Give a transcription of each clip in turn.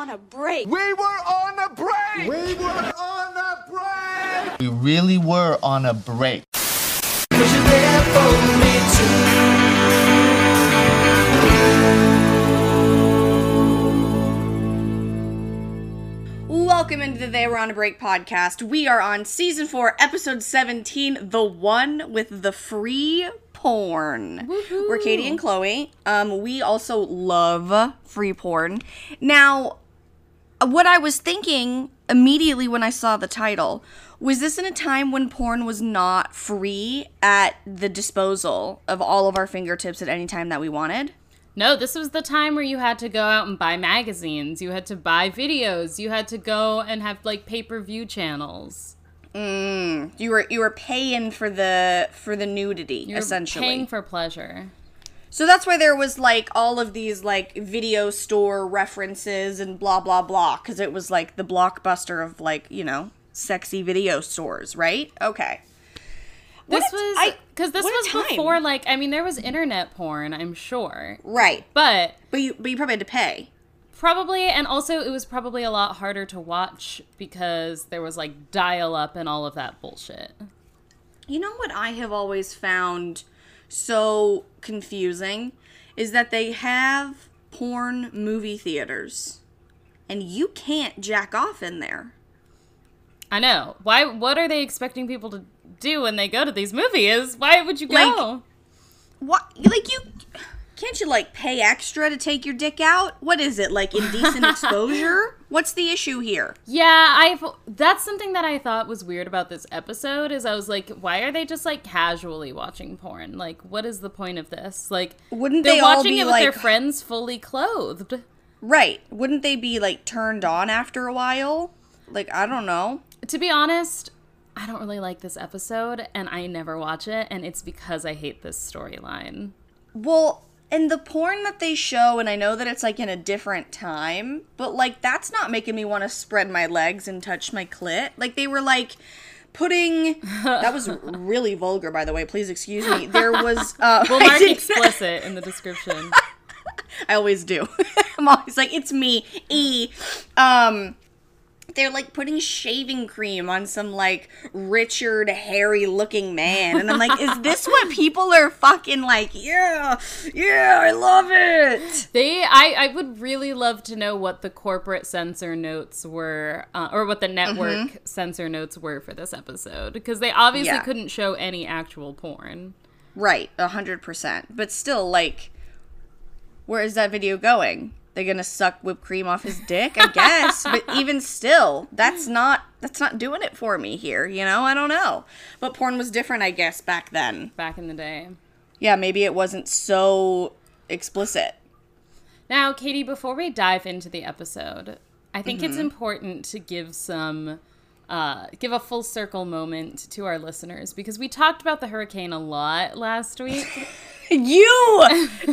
on a break. We were on a break. We were on a break. We really were on a break. Welcome into the They Were on a Break podcast. We are on season four, episode 17, the one with the free porn. We're Katie and Chloe. Um, we also love free porn. Now, what I was thinking immediately when I saw the title was this in a time when porn was not free at the disposal of all of our fingertips at any time that we wanted? No, this was the time where you had to go out and buy magazines. You had to buy videos. You had to go and have like pay-per-view channels. Mm, you were you were paying for the for the nudity You're essentially. paying for pleasure. So that's why there was like all of these like video store references and blah blah blah because it was like the blockbuster of like you know sexy video stores, right? Okay. This a- was I- because this was time. before like I mean there was internet porn, I'm sure, right, but but you but you probably had to pay. probably and also it was probably a lot harder to watch because there was like dial up and all of that bullshit. You know what I have always found so confusing is that they have porn movie theaters, and you can't jack off in there. I know. Why what are they expecting people to do when they go to these movies? Why would you go? What? Like you can't you like pay extra to take your dick out? What is it like indecent exposure? What's the issue here? Yeah, I've that's something that I thought was weird about this episode is I was like, why are they just like casually watching porn? Like, what is the point of this? Like, Wouldn't they're they all watching it with their friends fully clothed? Right? Wouldn't they be like turned on after a while? Like I don't know. To be honest, I don't really like this episode, and I never watch it, and it's because I hate this storyline. Well, and the porn that they show, and I know that it's like in a different time, but like that's not making me want to spread my legs and touch my clit. Like they were like putting that was really vulgar by the way please excuse me there was uh We'll mark explicit in the description. I always do. I'm always like, it's me, E. Um, they're like putting shaving cream on some like Richard hairy looking man. And I'm like, is this what people are fucking like? Yeah, yeah, I love it. They, I, I would really love to know what the corporate censor notes were, uh, or what the network censor notes were for this episode, because they obviously Yeah. couldn't show any actual porn. Right, a hundred percent. But still, like, where is that video going? They're gonna suck whipped cream off his dick, I guess. but even still, that's not that's not doing it for me here. You know, I don't know. But porn was different, I guess, back then. back in the day. Yeah, maybe it wasn't so explicit. Now, Katie, before we dive into the episode, I think Mm-hmm. it's important to give some uh, give a full circle moment to our listeners because we talked about the hurricane a lot last week. You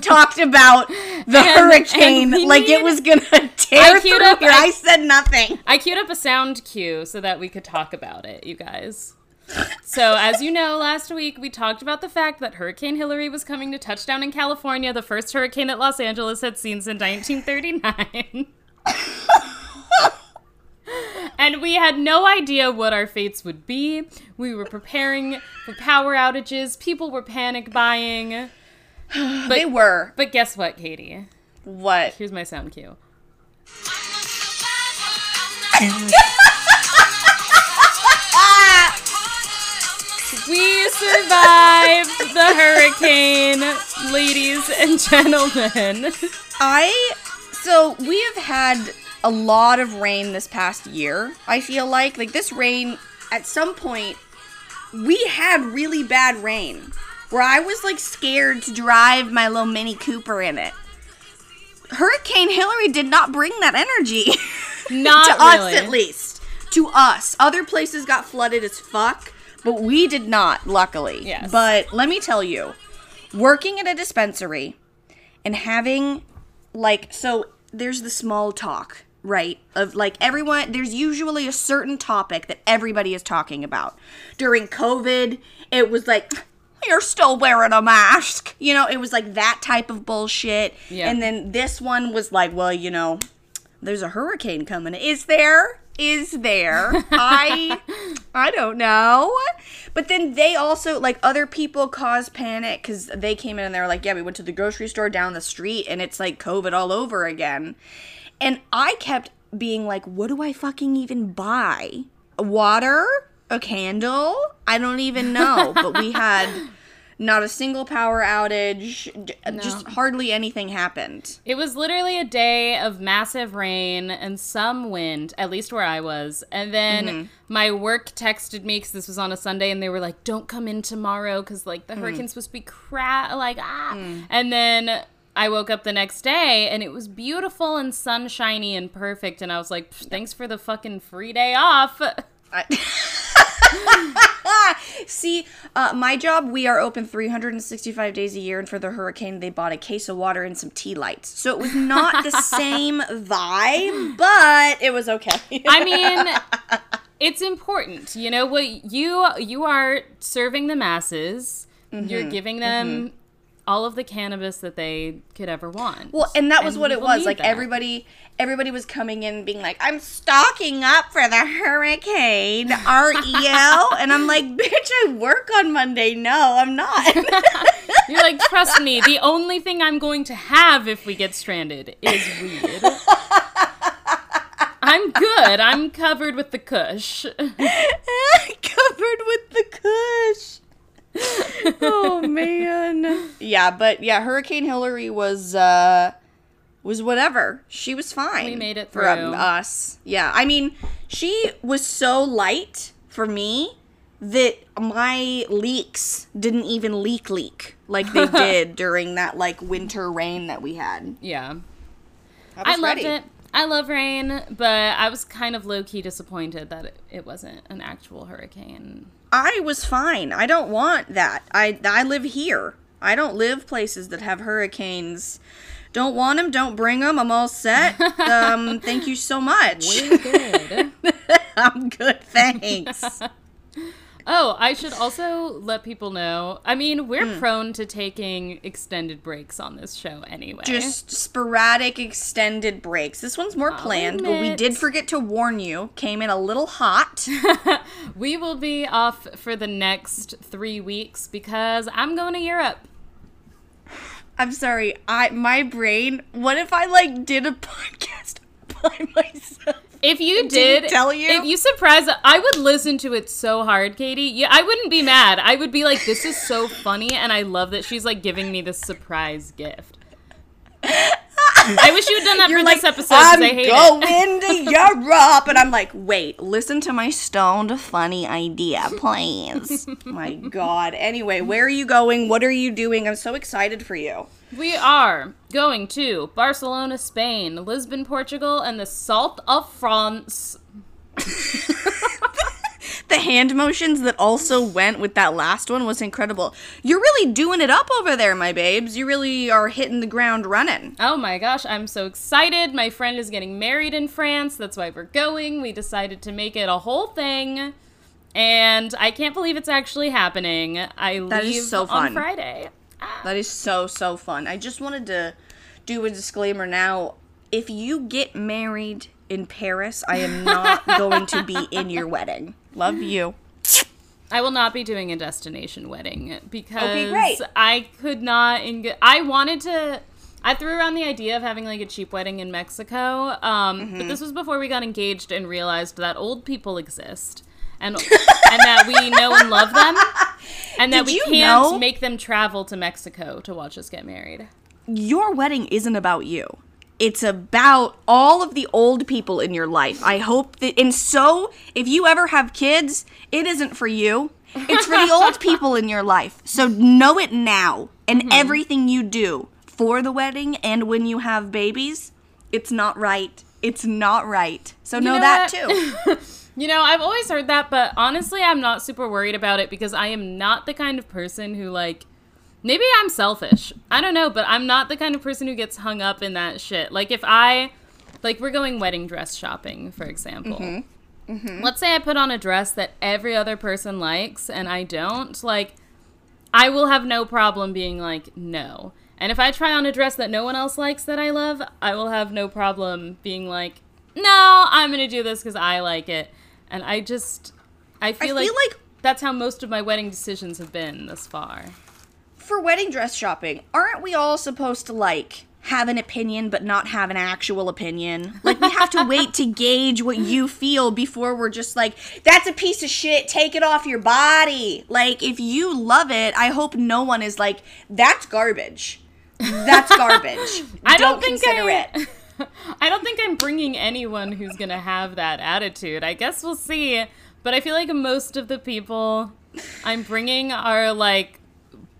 talked about the hurricane and like it was gonna tear I through up- here. I- I said nothing. I queued up a sound cue so that we could talk about it, you guys. So, as you know, last week we talked about the fact that Hurricane Hilary was coming to touchdown in California, the first hurricane that Los Angeles had seen since 1939. and we had no idea what our fates would be. We were preparing for power outages, people were panic buying. But, They were. But guess what, Katie? What? Here's my sound cue. We survived the hurricane, ladies and gentlemen. I so we have had a lot of rain this past year. I feel like like this rain at some point we had really bad rain where I was like scared to drive my little Mini Cooper in it. Hurricane Hilary did not bring that energy Not to really. us at least. To us. Other places got flooded as fuck, but we did not, luckily. Yes. But let me tell you, working at a dispensary and having like so there's the small talk right of like everyone there's usually a certain topic that everybody is talking about during covid it was like you're still wearing a mask you know it was like that type of bullshit Yeah. and then this one was like well you know there's a hurricane coming. Is there? Is there? I I don't know. But then they also like other people cause panic cuz they came in and they were like, "Yeah, we went to the grocery store down the street and it's like COVID all over again." And I kept being like, "What do I fucking even buy? Water? A candle? I don't even know." but we had not a single power outage. d- Just hardly anything happened. It was literally a day of massive rain and some wind, at least where I was. And then Mm-hmm. my work texted me because this was on a Sunday, and they were like, "Don't come in tomorrow because like the Mm. hurricane's supposed to be crap." Like ah, and then. I woke up the next day and it was beautiful and sunshiny and perfect. And I was like, thanks for the fucking free day off. See, uh, my job, we are open 365 days a year, and for the hurricane, they bought a case of water and some tea lights. So it was not the same vibe, but it was okay. I mean, it's important. You know what you you are serving the masses. Mm-hmm. You're giving them all of the cannabis that they could ever want. well, and that was And what it was. Like that. everybody, everybody was coming in being like, "I'm stocking up for the hurricane, aren't you?" and I'm like, "Bitch, I work on Monday. No, I'm not." You're like, trust me, the only thing I'm going to have if we get stranded is weed. I'm good. I'm covered with the kush. covered with the kush. Oh man. Yeah, but yeah, Hurricane Hilary was uh was whatever. She was fine. We made it for through. us. Yeah, I mean, she was so light for me that my leaks didn't even leak leak like they did during that like winter rain that we had. Yeah. I, I loved ready. it. I love rain, but I was kind of low key disappointed that it, it wasn't an actual hurricane. I was fine. I don't want that. I I live here. I don't live places that have hurricanes. Don't want them. Don't bring them. I'm all set. Um, thank you so much. Good. I'm good. Thanks. oh, I should also let people know. I mean, we're Hmm. prone to taking extended breaks on this show anyway. Just sporadic extended breaks. This one's more planned, but we did forget to warn you. Came in a little hot. we will be off for the next three weeks because I'm going to Europe. I'm sorry. I my brain. What if I like did a podcast by myself? If you did, tell you? if you surprised, I would listen to it so hard, Katie. Yeah, I wouldn't be mad. I would be like, "This is so funny," and I love that she's like giving me this surprise gift. I wish you had done that You're for like, this episode because I'm I hate it. going to Europe, and I'm like, wait, listen to my stoned funny idea, please. my God. Anyway, where are you going? What are you doing? I'm so excited for you. We are going to Barcelona, Spain, Lisbon, Portugal, and the Salt of France. The hand motions that also went with that last one was incredible. You're really doing it up over there, my babes. You really are hitting the ground running. Oh my gosh, I'm so excited. My friend is getting married in France. That's why we're going. We decided to make it a whole thing. And I can't believe it's actually happening. I That leave so on. Friday. That is so, so fun. I just wanted to do a disclaimer now. If you get married in Paris, I am not going to be in your wedding. Love you. I will not be doing a destination wedding because great. I could not. Eng- I wanted to. I threw around the idea of having like a cheap wedding in Mexico, um, Mm-hmm. but this was before we got engaged and realized that old people exist. And, and that we know and love them, and that Did we can't know- make them travel to Mexico to watch us get married. Your wedding isn't about you. It's about all of the old people in your life. I hope that, and so if you ever have kids, it isn't for you. It's for the old people in your life. So know it now. And Mm-hmm. everything you do for the wedding and when you have babies, it's not right. It's not right. So know, know that what? too. You know, I've always heard that, but honestly, I'm not super worried about it because I am not the kind of person who, like, maybe I'm selfish. I don't know, but I'm not the kind of person who gets hung up in that shit. Like, if I, like, we're going wedding dress shopping, for example. Mm-hmm. Mm-hmm. Let's say I put on a dress that every other person likes and I don't, like, I will have no problem being like, no. And if I try on a dress that no one else likes that I love, I will have no problem being like, no, I'm going to do this because I like it. And I just, I feel, like, feel like- that's how most of my wedding decisions have been thus far. For wedding dress shopping, aren't we all supposed to like have an opinion but not have an actual opinion? Like we have to wait to gauge what you feel before we're just like, that's a piece of shit, take it off your body. Like if you love it, I hope no one is like, that's garbage. That's garbage. I don't, think consider I, it. I don't think I'm bringing anyone who's gonna have that attitude. I guess we'll see. But I feel like most of the people I'm bringing are like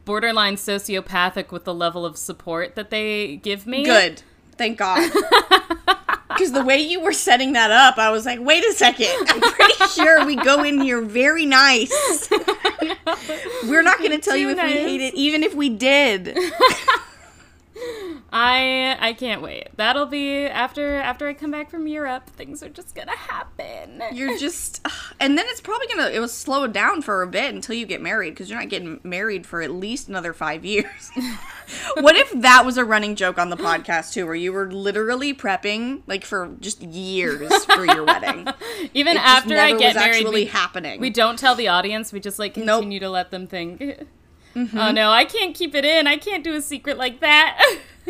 borderline sociopathic with the level of support that they give me. Good. Thank God. Because the way you were setting that up, I was like, wait a second. I'm pretty sure we go in here very nice. We're not going to tell you if we hate it, even if we did. I I can't wait. That'll be after after I come back from Europe. Things are just gonna happen. You're just. And then it's probably going to. It will slow down for a bit until you get married because you're not getting married for at least another five years. what if that was a running joke on the podcast too, where you were literally prepping like for just years for your wedding? Even It after I get married, actually we, happening. we don't tell the audience. We just like Nope. Continue to let them think. Oh no, I can't keep it in. I can't do a secret like that.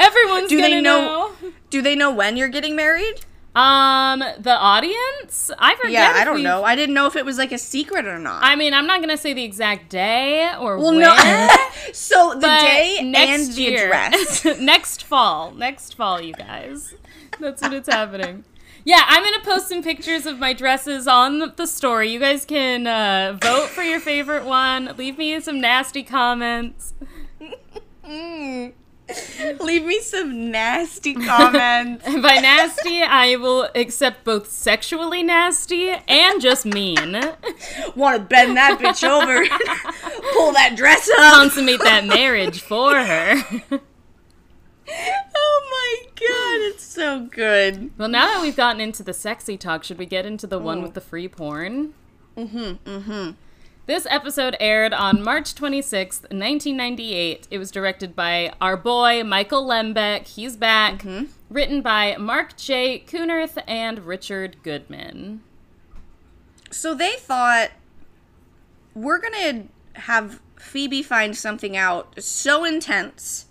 Everyone's Do gonna they know. know- Do they know when you're getting married? Um, the audience? I forget. Yeah, I don't we've- know. I didn't know if it was like a secret or not. I mean, I'm not gonna say the exact day or well, when. no. so the day and next the year, address. next fall, next fall, you guys. That's when it's happening. Yeah, I'm gonna post some pictures of my dresses on the- story. You guys can uh, vote for your favorite one. Leave me some nasty comments. Leave me some nasty comments. By nasty, I will accept both sexually nasty and just mean. Want to bend that bitch over, pull that dress up. Consummate that marriage for her. Oh my god, it's so good. Well, now that we've gotten into the sexy talk, should we get into the one with the free porn? Mm-hmm, mm-hmm. This episode aired on March 26th, 1998. It was directed by our boy, Michael Lembeck. He's back. Mm-hmm. Written by Mark J. Kunerth and Richard Goodman. So they thought we're gonna have Phoebe find something out so intense,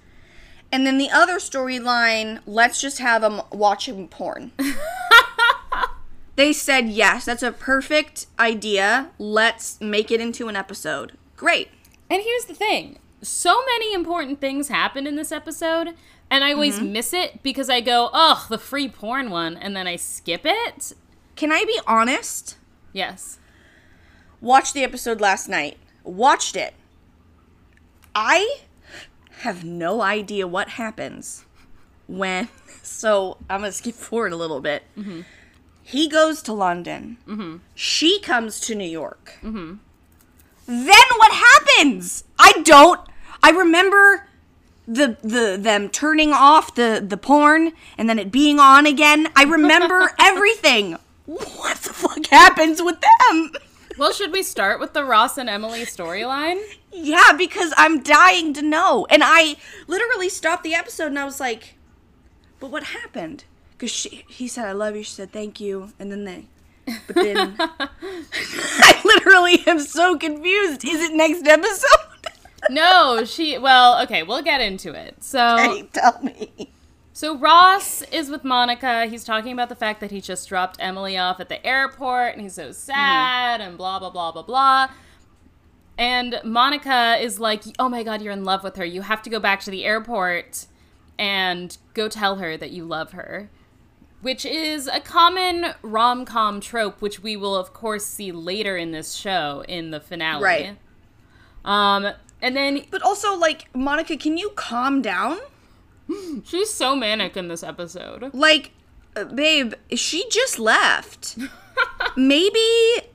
and then the other storyline, let's just have them watching porn. they said yes, that's a perfect idea. Let's make it into an episode. Great. And here's the thing so many important things happen in this episode, and I always Mm-hmm. miss it because I go, oh, the free porn one, and then I skip it. Can I be honest? Yes. Watched the episode last night. Watched it. I have no idea what happens when. So I'm gonna skip forward a little bit. Mm-hmm. He goes to London. Mm-hmm. She comes to New York. Mm-hmm. Then what happens? I don't. I remember the the them turning off the the porn and then it being on again. I remember everything. What the fuck happens with them? Well, should we start with the Ross and Emily storyline? Yeah, because I'm dying to know. And I literally stopped the episode and I was like, but what happened? Because she, he said, I love you. She said, thank you. And then they, but then, I literally am so confused. Is it next episode? No, she. Well, okay, we'll get into it. So, hey, tell me. so Ross is with Monica. He's talking about the fact that he just dropped Emily off at the airport, and he's so mm-hmm. sad, and blah blah blah blah blah. And Monica is like, "Oh my god, you're in love with her. You have to go back to the airport and go tell her that you love her." Which is a common rom com trope, which we will, of course, see later in this show in the finale. Right. Um, and then But also, like, Monica, can you calm down? she's so manic in this episode. Like, uh, babe, she just left. Maybe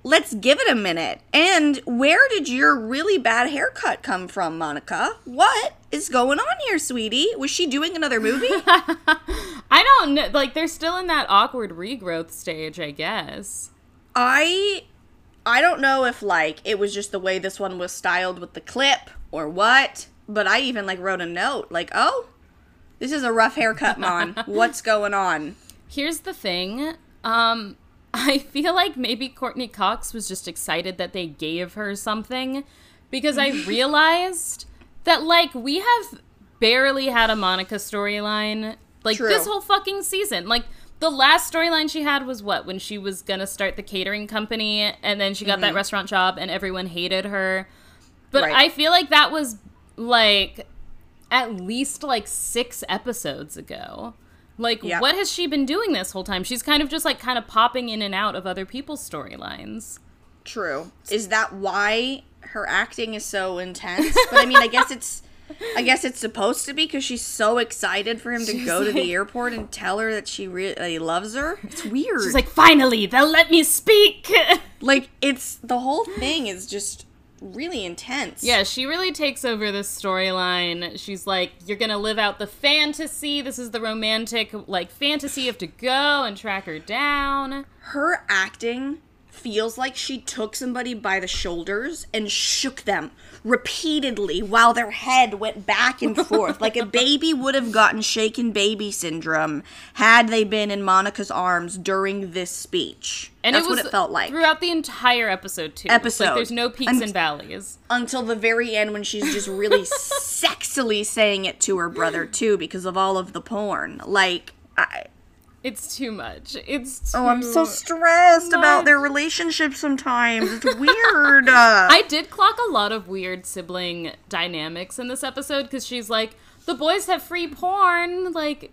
let's give it a minute. And where did your really bad haircut come from, Monica? What is going on here, sweetie? Was she doing another movie? I don't know. Like, they're still in that awkward regrowth stage, I guess. I I don't know if like it was just the way this one was styled with the clip or what. but I even like wrote a note like, "Oh, this is a rough haircut, Mon. What's going on?" Here's the thing. Um, I feel like maybe Courteney Cox was just excited that they gave her something because I realized that like we have barely had a Monica storyline like True. this whole fucking season. Like the last storyline she had was what when she was gonna start the catering company and then she got that mm-hmm. restaurant job and everyone hated her. But Right. I feel like that was like at least like six episodes ago. Like, Yeah. what has she been doing this whole time? She's kind of just like kind of popping in and out of other people's storylines. True. Is that why her acting is so intense? But I mean, I guess it's I guess it's supposed to be because she's so excited for him to She's go to the airport and tell her that she really loves her. It's weird. She's like, finally, they'll let me speak. like it's the whole thing is just really intense. yeah, she really takes over this storyline. She's like, you're gonna live out the fantasy. This is the romantic, like, fantasy You have to go and track her down. Her acting feels like she took somebody by the shoulders and shook them repeatedly while their head went back and forth. like a baby would have gotten shaken baby syndrome had they been in Monica's arms during this speech. And That's it was what it felt like. throughout the entire episode too. Episode. like, there's no peaks I'm- and valleys. Until the very end when she's just really sexily saying it to her brother too because of all of the porn. Like I It's too much. It's too Oh, I'm so stressed about their relationship sometimes. It's weird. I did clock a lot of weird sibling dynamics in this episode because she's like, the boys have free porn, like,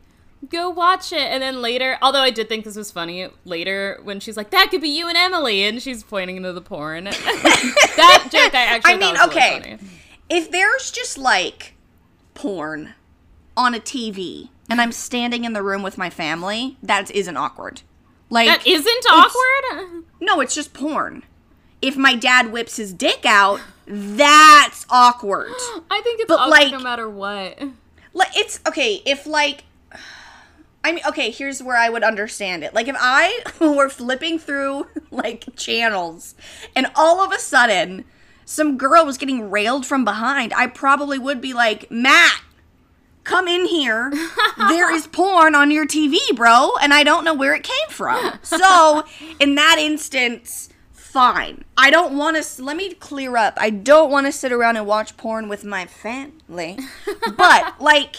go watch it. And then later, although I did think this was funny, later when she's like, that could be you and Emily, and she's pointing into the porn. that joke I actually I mean, really okay. funny. if there's just like porn on a TV and I'm standing in the room with my family, that isn't awkward. Like That isn't awkward? no, it's just porn. If my dad whips his dick out, that's awkward. I think it's But, awkward like- no matter what. like it's okay if like I mean, okay, here's where I would understand it. Like, if I were flipping through, like, channels, and all of a sudden, some girl was getting railed from behind, I probably would be like, Matt, come in here. There is porn on your TV, bro, and I don't know where it came from. So, in that instance, fine. I don't want to, let me clear up. I don't want to sit around and watch porn with my family. But, like,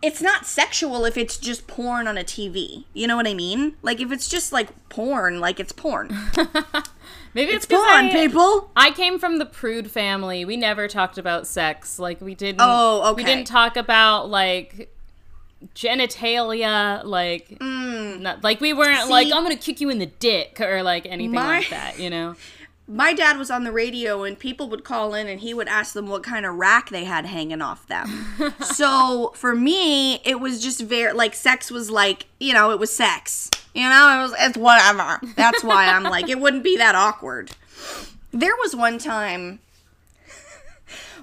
it's not sexual if it's just porn on a TV. You know what I mean? Like, if it's just, like, porn, like, it's porn. Maybe it's, It's porn, I- people. I came from the prude family. We never talked about sex. Like we didn't. Oh, okay. We didn't talk about like genitalia. Like, not, like we weren't Mm. See- like I'm gonna kick you in the dick or like anything My- like that. You know. my dad was on the radio and people would call in and he would ask them what kind of rack they had hanging off them. so for me, it was just very like sex was like, you know, it was sex. You know, it was it's whatever. That's why I'm like it wouldn't be that awkward. There was one time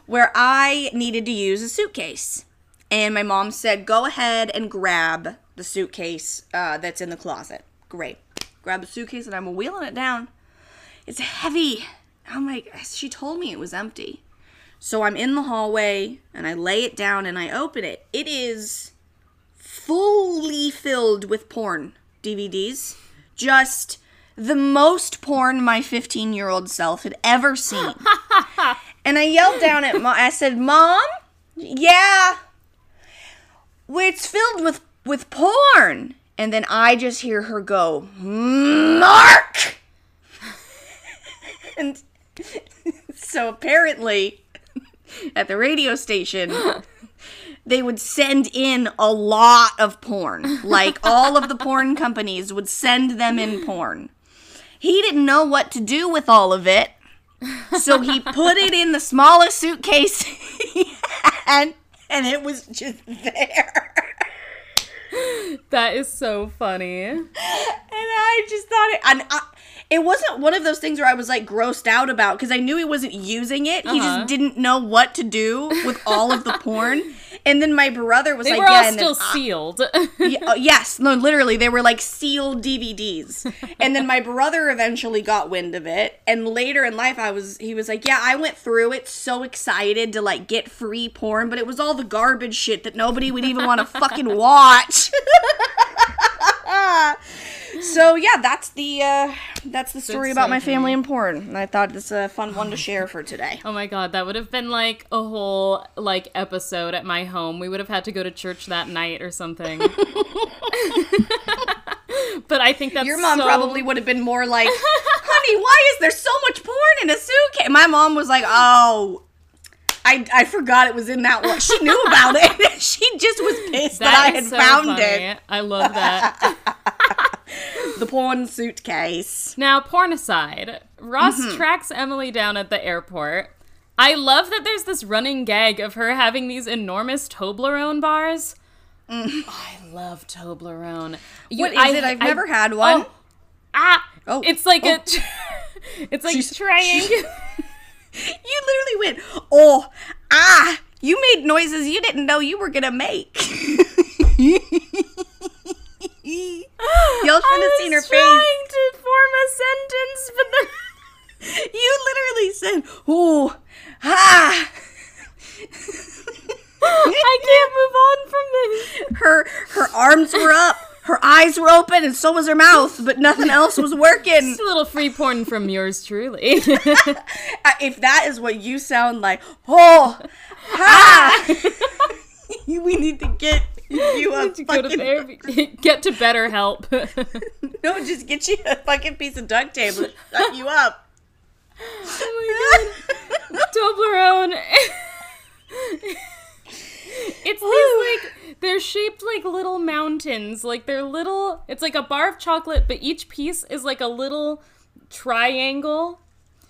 where I needed to use a suitcase. And my mom said, go ahead and grab the suitcase uh, that's in the closet. Great. Grab the suitcase and I'm wheeling it down it's heavy. I'm like, she told me it was empty. So I'm in the hallway and I lay it down and I open it. It is fully filled with porn DVDs. Just the most porn my 15 year old self had ever seen. and I yelled down at mom. I said, Mom, yeah, it's filled with, with porn. And then I just hear her go, Mark! and so apparently at the radio station they would send in a lot of porn. Like all of the porn companies would send them in porn. He didn't know what to do with all of it so he put it in the smallest suitcase he had and it was just there. That is so funny. and I just thought it, and I, it wasn't one of those things where I was like grossed out about because I knew he wasn't using it. He Uh-huh. just didn't know what to do with all of the porn. And then my brother was They like, were "Yeah." and then still sealed. Yeah, uh, yes, no, literally, they were like sealed DVDs. And then my brother eventually got wind of it. And later in life, I was, he was like, Yeah, I went through it so excited to like get free porn, but it was all the garbage shit that nobody would even want to fucking watch. so yeah, that's the, uh, that's the story about my stuff, family and porn. And I thought it's a fun one to share for today. Oh my god, that would have been like a whole like episode at my home. We would have had to go to church that night or something. but I think that's Your mom so- probably would have been more like, honey, why is there so much porn in a suitcase? My mom was like, oh, I, I forgot it was in that one. She knew about it. she just was pissed that, I had so found funny. it. I love that. The porn suitcase. now, porn aside, Ross Mm-hmm. tracks Emily down at the airport. I love that there's this running gag of her having these enormous Toblerone bars. I love Toblerone. You- Mm. What is I- it? I've I- never had one. Oh, ah, Oh. it's like Oh. a, it's like She's- triangle. You literally went, oh, ah, you made noises you didn't know you were going to make. Y'all should have seen her I was face. trying to form a sentence, but then You literally said, oh, ah. I can't move on from this. her her arms were up, her eyes were open, and so was her mouth, but nothing else was working. It's a little free porn from yours truly. If that is what you sound like, oh, ha! Ah. we need to get you a to go to fucking therapy. Get to better help. no, just get you a fucking piece of duct tape and shut you up. oh my god. Toblerone. it's these like they're shaped like little mountains. Like they're little it's like a bar of chocolate, but each piece is like a little triangle.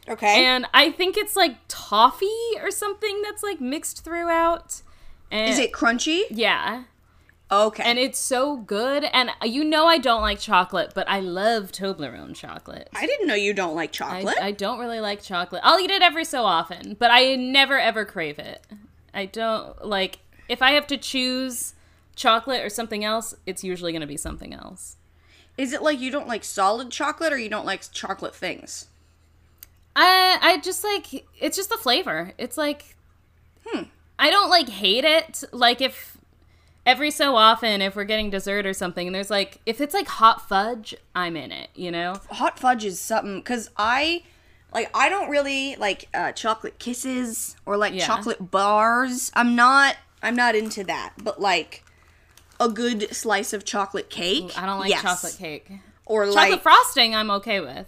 Okay. And I think it's like toffee or something that's like mixed throughout. And is it crunchy? Yeah. Okay. And it's so good. And uh, you know I don't like chocolate, but I love Toblerone chocolate. I didn't know you don't like I, chocolate. I don't really like chocolate. I'll eat it every so often, but I never ever crave it. I don't like if I have to choose chocolate or something else, it's usually going to be something else. is it like you don't like solid chocolate or you don't like chocolate things? I I just like it's just the flavor. It's like Hmm. I don't like hate it. Like if every so often if we're getting dessert or something and there's like if it's like hot fudge, I'm in it, you know? hot fudge is something because I like I don't really like uh, chocolate kisses or like Yeah. chocolate bars. I'm not I'm not into that. But like a good slice of chocolate cake. I don't like yes. chocolate cake. or Chocolate like frosting I'm okay with.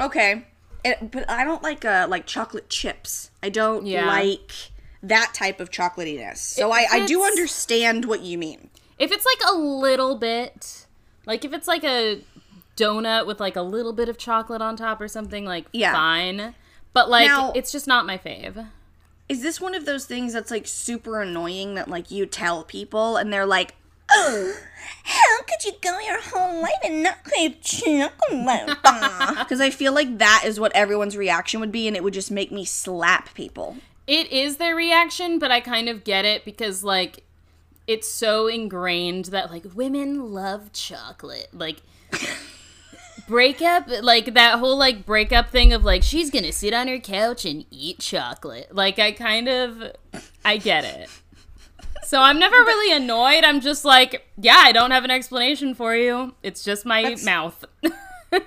okay, It- but I don't like uh like chocolate chips. I don't Yeah. like that type of chocolatiness. So I, I do understand what you mean. If it's like a little bit, like if it's like a donut with like a little bit of chocolate on top or something, like Yeah. fine. But like Now- it's just not my fave. Is this one of those things that's like super annoying that like you tell people and they're like, oh, how could you go your whole life and not crave chocolate? Because I feel like that is what everyone's reaction would be, and it would just make me slap people. It is their reaction, but I kind of get it because like it's so ingrained that like women love chocolate. Like breakup like that whole like breakup thing of like she's gonna sit on her couch and eat chocolate. Like i kind of i get it. So i'm never really annoyed. I'm just like yeah i don't have an explanation for you. It's just my That's- mouth.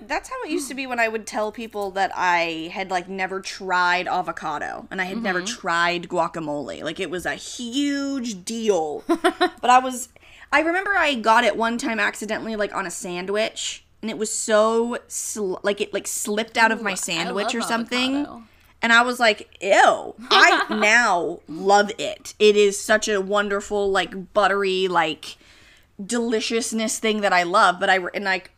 That's how it used to be when I would tell people that I had like never tried avocado and I had never mm-hmm. tried guacamole. Like it was a huge deal. but I was I remember I got it one time accidentally like on a sandwich and it was so sl- like it like slipped out of my sandwich or something. avocado. And I was like, ew. I now love it. It is such a wonderful, like, buttery, like, deliciousness thing that I love. But I, and like,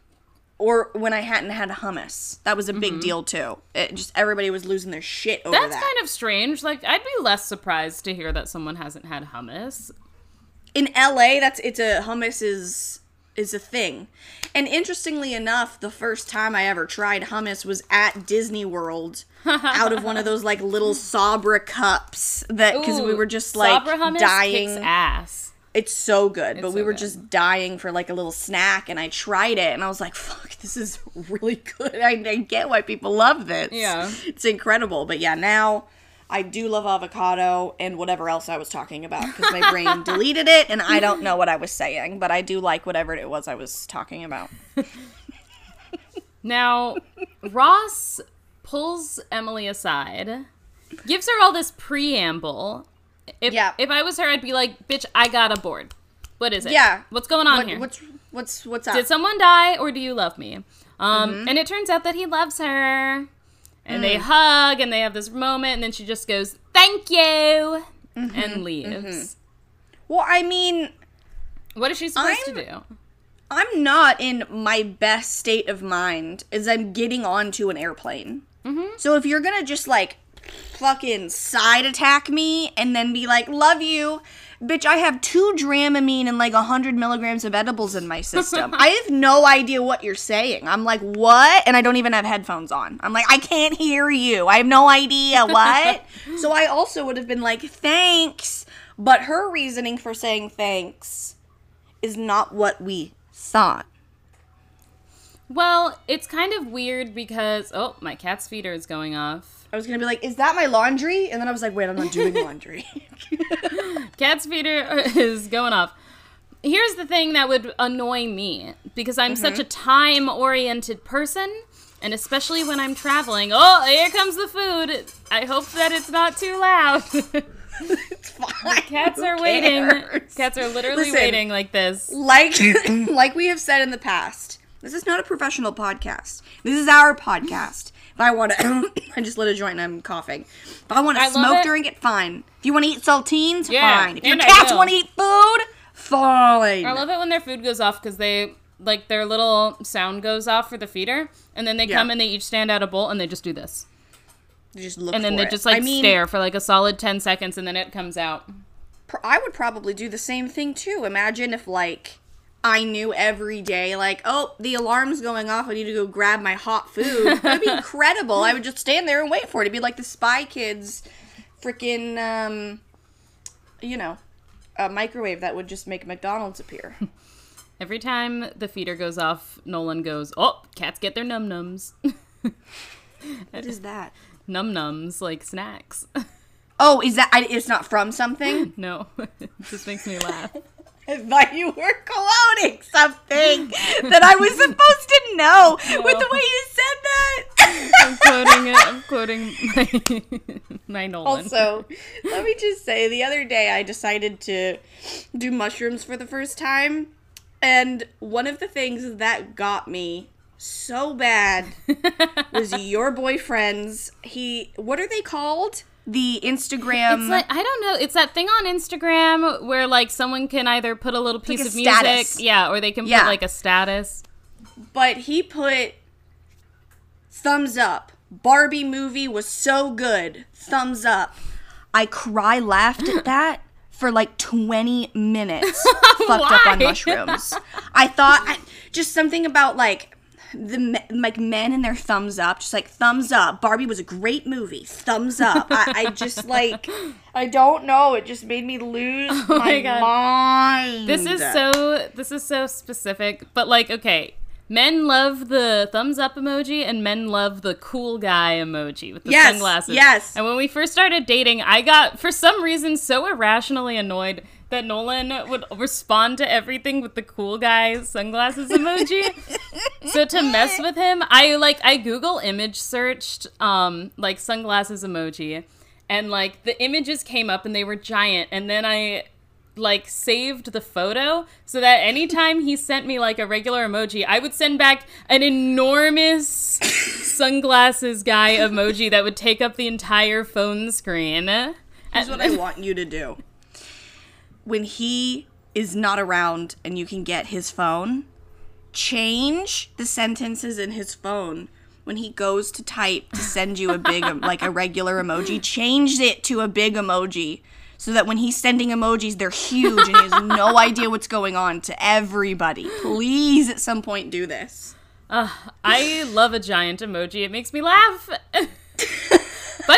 or when I hadn't had hummus. That was a big mm-hmm. deal, too. It just, everybody was losing their shit over that. that's that. kind of strange like i'd be less surprised to hear that someone hasn't had hummus In LA, that's, it's a, hummus is, is a thing. And interestingly enough, the first time I ever tried hummus was at Disney World out of one of those like little Sabra cups that because we were just like dying. ass. It's so good, but It's we were good. just dying for like a little snack, and I tried it, and I was like, "Fuck, this is really good." I, I get why people love this. Yeah. it's incredible. But yeah, now I do love avocado and whatever else I was talking about because my brain deleted it, and I don't know what I was saying, but I do like whatever it was I was talking about. Now, Ross pulls Emily aside, gives her all this preamble. If, Yeah. if I was her, I'd be like, bitch, I got a board. What is it? Yeah. What's going on What, here? what's what's what's up? Did someone die or do you love me? Um, Mm-hmm. And it turns out that he loves her. And Mm. they hug and they have this moment, and then she just goes, thank you, Mm-hmm. and leaves. well, I mean, What is she supposed I'm- to do? I'm not in my best state of mind as I'm getting onto an airplane. So if you're gonna just like fucking side attack me and then be like, love you, bitch, I have two Dramamine and like a 100 milligrams of edibles in my system. I have no idea what you're saying. I'm like, what? And I don't even have headphones on. I'm like, I can't hear you. I have no idea what. so I also would have been like, thanks. But her reasoning for saying thanks is not what we thought. Well, it's kind of weird because, oh, my cat's feeder is going off. I was gonna be like, "Is that my laundry?" And then I was like, "Wait, I'm not doing laundry." Cat's feeder is going off. Here's the thing that would annoy me because I'm such a mm-hmm. time oriented person, and especially when I'm traveling. Oh, here comes the food. I hope that it's not too loud. it's fine. Cats Who are waiting. cares? Cats are literally Listen. waiting like this. Like, like we have said in the past, this is not a professional podcast. This is our podcast. If I want to, I just lit a joint and I'm coughing. If I want to smoke it. during it, fine. If you want to eat saltines, Yeah, fine. If your cats want to eat food, fine. I love it when their food goes off because they like their little sound goes off for the feeder, and then they Yeah. come and they each stand out a bowl and they just do this, just look and then they it. just like I mean, stare for like a solid ten seconds, and then it comes out. I would probably do the same thing too. Imagine if like I knew every day, like, oh, the alarm's going off. I need to go grab my hot food. That'd be incredible. I would just stand there and wait for it. It'd be like the Spy Kids, freaking, um, you know, a microwave that would just make McDonald's appear. Every time the feeder goes off, Nolan goes, "Oh, cats get their num nums, what is that? num nums like snacks." Oh, is that? I, it's not from something. no, it just makes me laugh. I thought you were quoting something that I was supposed to know with the way you said that. I'm quoting it. I'm quoting my, my Nolan. Also, let me just say the other day I decided to do mushrooms for the first time. And one of the things that got me so bad was your boyfriend's. He, what are they called? The Instagram. It's like I don't know. It's that thing on Instagram where like someone can either put a little piece like a of music, status. yeah, or they can Yeah. put like a status. but he put thumbs up. Barbie movie was so good. Thumbs up. I cry laughed at that for like 20 minutes. fucked up on mushrooms. I thought I, just something about like the like men and their thumbs up, just like thumbs up. Barbie was a great movie. Thumbs up. I, I just like I don't know. It just made me lose oh my, Oh my God. mind. This is so this is so specific, but like okay, men love the thumbs up emoji and men love the cool guy emoji with the Yes, sunglasses. yes. And when we first started dating, I got for some reason so irrationally annoyed that Nolan would respond to everything with the cool guy sunglasses emoji. so to mess with him, I like I Google image searched um like sunglasses emoji and like the images came up and they were giant and then I like saved the photo so that anytime he sent me like a regular emoji, I would send back an enormous sunglasses guy emoji that would take up the entire phone screen. Here's what I want you to do. When he is not around and you can get his phone, change the sentences in his phone when he goes to type to send you a big like a regular emoji. Change it to a big emoji so that when he's sending emojis, they're huge and he has no idea what's going on to everybody. Please, at some point, do this. I love a giant emoji. It makes me laugh. By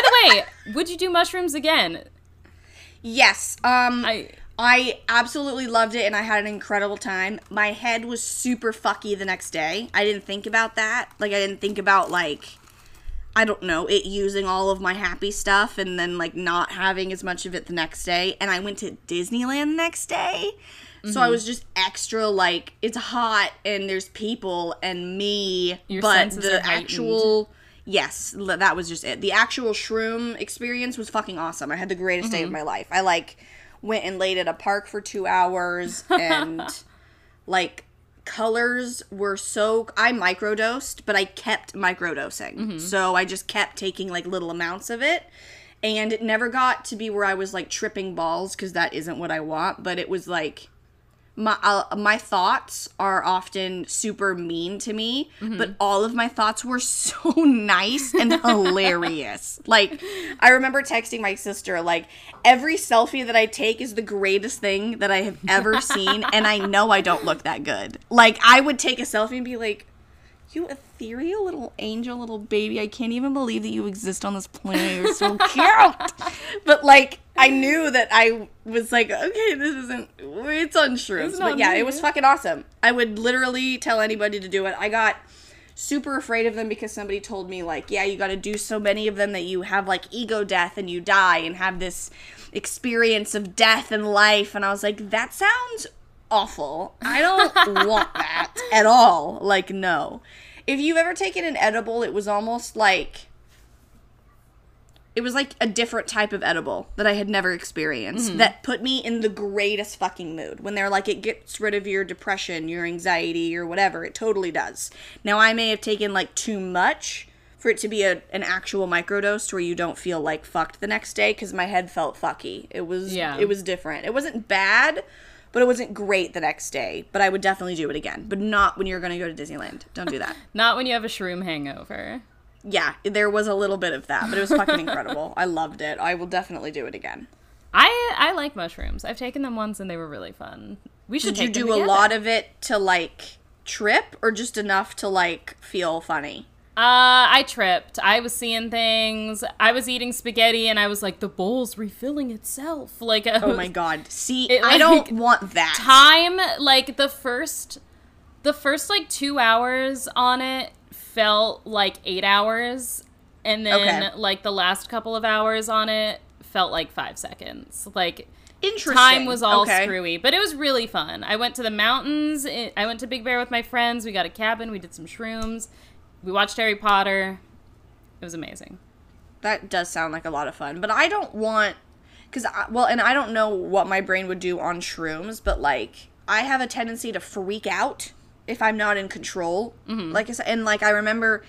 the way, would you do mushrooms again? Yes. Um. I I absolutely loved it and I had an incredible time. My head was super fucky the next day. I didn't think about that. Like I didn't think about like I don't know, it using all of my happy stuff and then like not having as much of it the next day. And I went to Disneyland the next day. So I mm-hmm. was just extra like it's hot and there's people and me, Your but senses the actual yes, that was just it. The actual shroom experience was fucking awesome. I had the greatest day of mm-hmm. my life. I like went and laid at a park for 2 hours and like colors were so I microdosed, but I kept microdosing. Mm-hmm. So I just kept taking like little amounts of it. And it never got to be where I was like tripping balls because that isn't what I want, but it was like my uh, my thoughts are often super mean to me, but all of my thoughts were so nice and hilarious. Like I remember texting my sister like every selfie that I take is the greatest thing that I have ever seen and I know I don't look that good. Like I would take a selfie and be like you ethereal little angel, little baby. I can't even believe that you exist on this planet. You're so cute. but like, I knew that I was like, okay, this isn't. It's on shrooms. But yeah, me. it was fucking awesome. I would literally tell anybody to do it. I got super afraid of them because somebody told me like, yeah, you got to do so many of them that you have like ego death and you die and have this experience of death and life. And I was like, that sounds awful. I don't want that at all. Like, no. If you've ever taken an edible, it was almost like it was like a different type of edible that I had never experienced mm-hmm. that put me in the greatest fucking mood. When they're like, it gets rid of your depression, your anxiety, or whatever, it totally does. Now, I may have taken like too much for it to be a, an actual microdose where you don't feel like fucked the next day because my head felt fucky. It was, Yeah. it was different. It wasn't bad, but it wasn't great the next day. But I would definitely do it again, but not when you're going to go to Disneyland. Don't do that. not when you have a shroom hangover. yeah, there was a little bit of that, but it was fucking incredible. I loved it. I will definitely do it again. I I like mushrooms. I've taken them once and they were really fun. We should Did you do a lot of it to like trip or just enough to like feel funny? Uh, I tripped. I was seeing things. I was eating spaghetti, and I was like, the bowl's refilling itself. Like, Oh my god. See, It, I don't want that. time. Like the first, the first like two hours on it felt like eight hours, and then Okay. like the last couple of hours on it felt like five seconds. Like Interesting. time was all okay. screwy, but it was really fun. I went to the mountains. I went to Big Bear with my friends. We got a cabin. We did some shrooms. We watched Harry Potter. It was amazing. That does sound like a lot of fun, but I don't want cuz well, and I don't know what my brain would do on shrooms, but like I have a tendency to freak out if I'm not in control. Mm-hmm. Like I said, and like I remember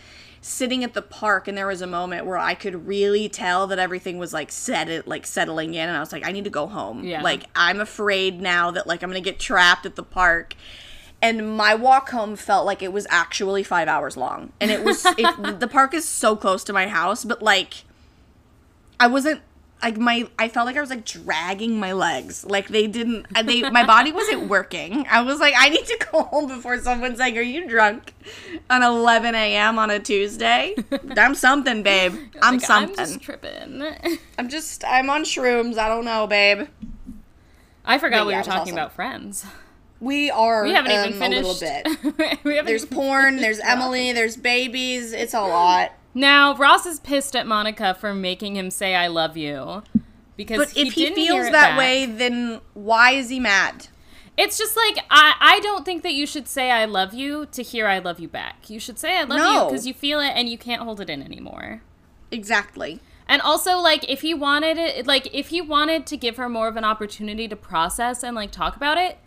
sitting at the park and there was a moment where I could really tell that everything was like set it like settling in and I was like I need to go home. Yeah. Like I'm afraid now that like I'm going to get trapped at the park. And my walk home felt like it was actually 5 hours long. And it was it, the park is so close to my house, but like I wasn't like my I felt like I was like dragging my legs. Like they didn't uh, they my body wasn't working. I was like I need to go home before someone's like are you drunk on 11 a.m. on a Tuesday? I'm something, babe. I'm Like, something. I'm just tripping. I'm just I'm on shrooms. I don't know, babe. I forgot But we yeah, were talking awesome. about Friends. We are We haven't even um, finished. a little bit. There's porn, there's. Emily, there's babies. It's a lot. Now Ross is pissed at Monica for making him say "I love you" because But if he feels that back. way, then why is he mad? it's just like I I don't think that you should say "I love you" to hear "I love you" back. You should say "I love you" because you feel it and you can't hold it in anymore. Exactly. And also, like, if he wanted it, like, if he wanted to give her more of an opportunity to process and like talk about it,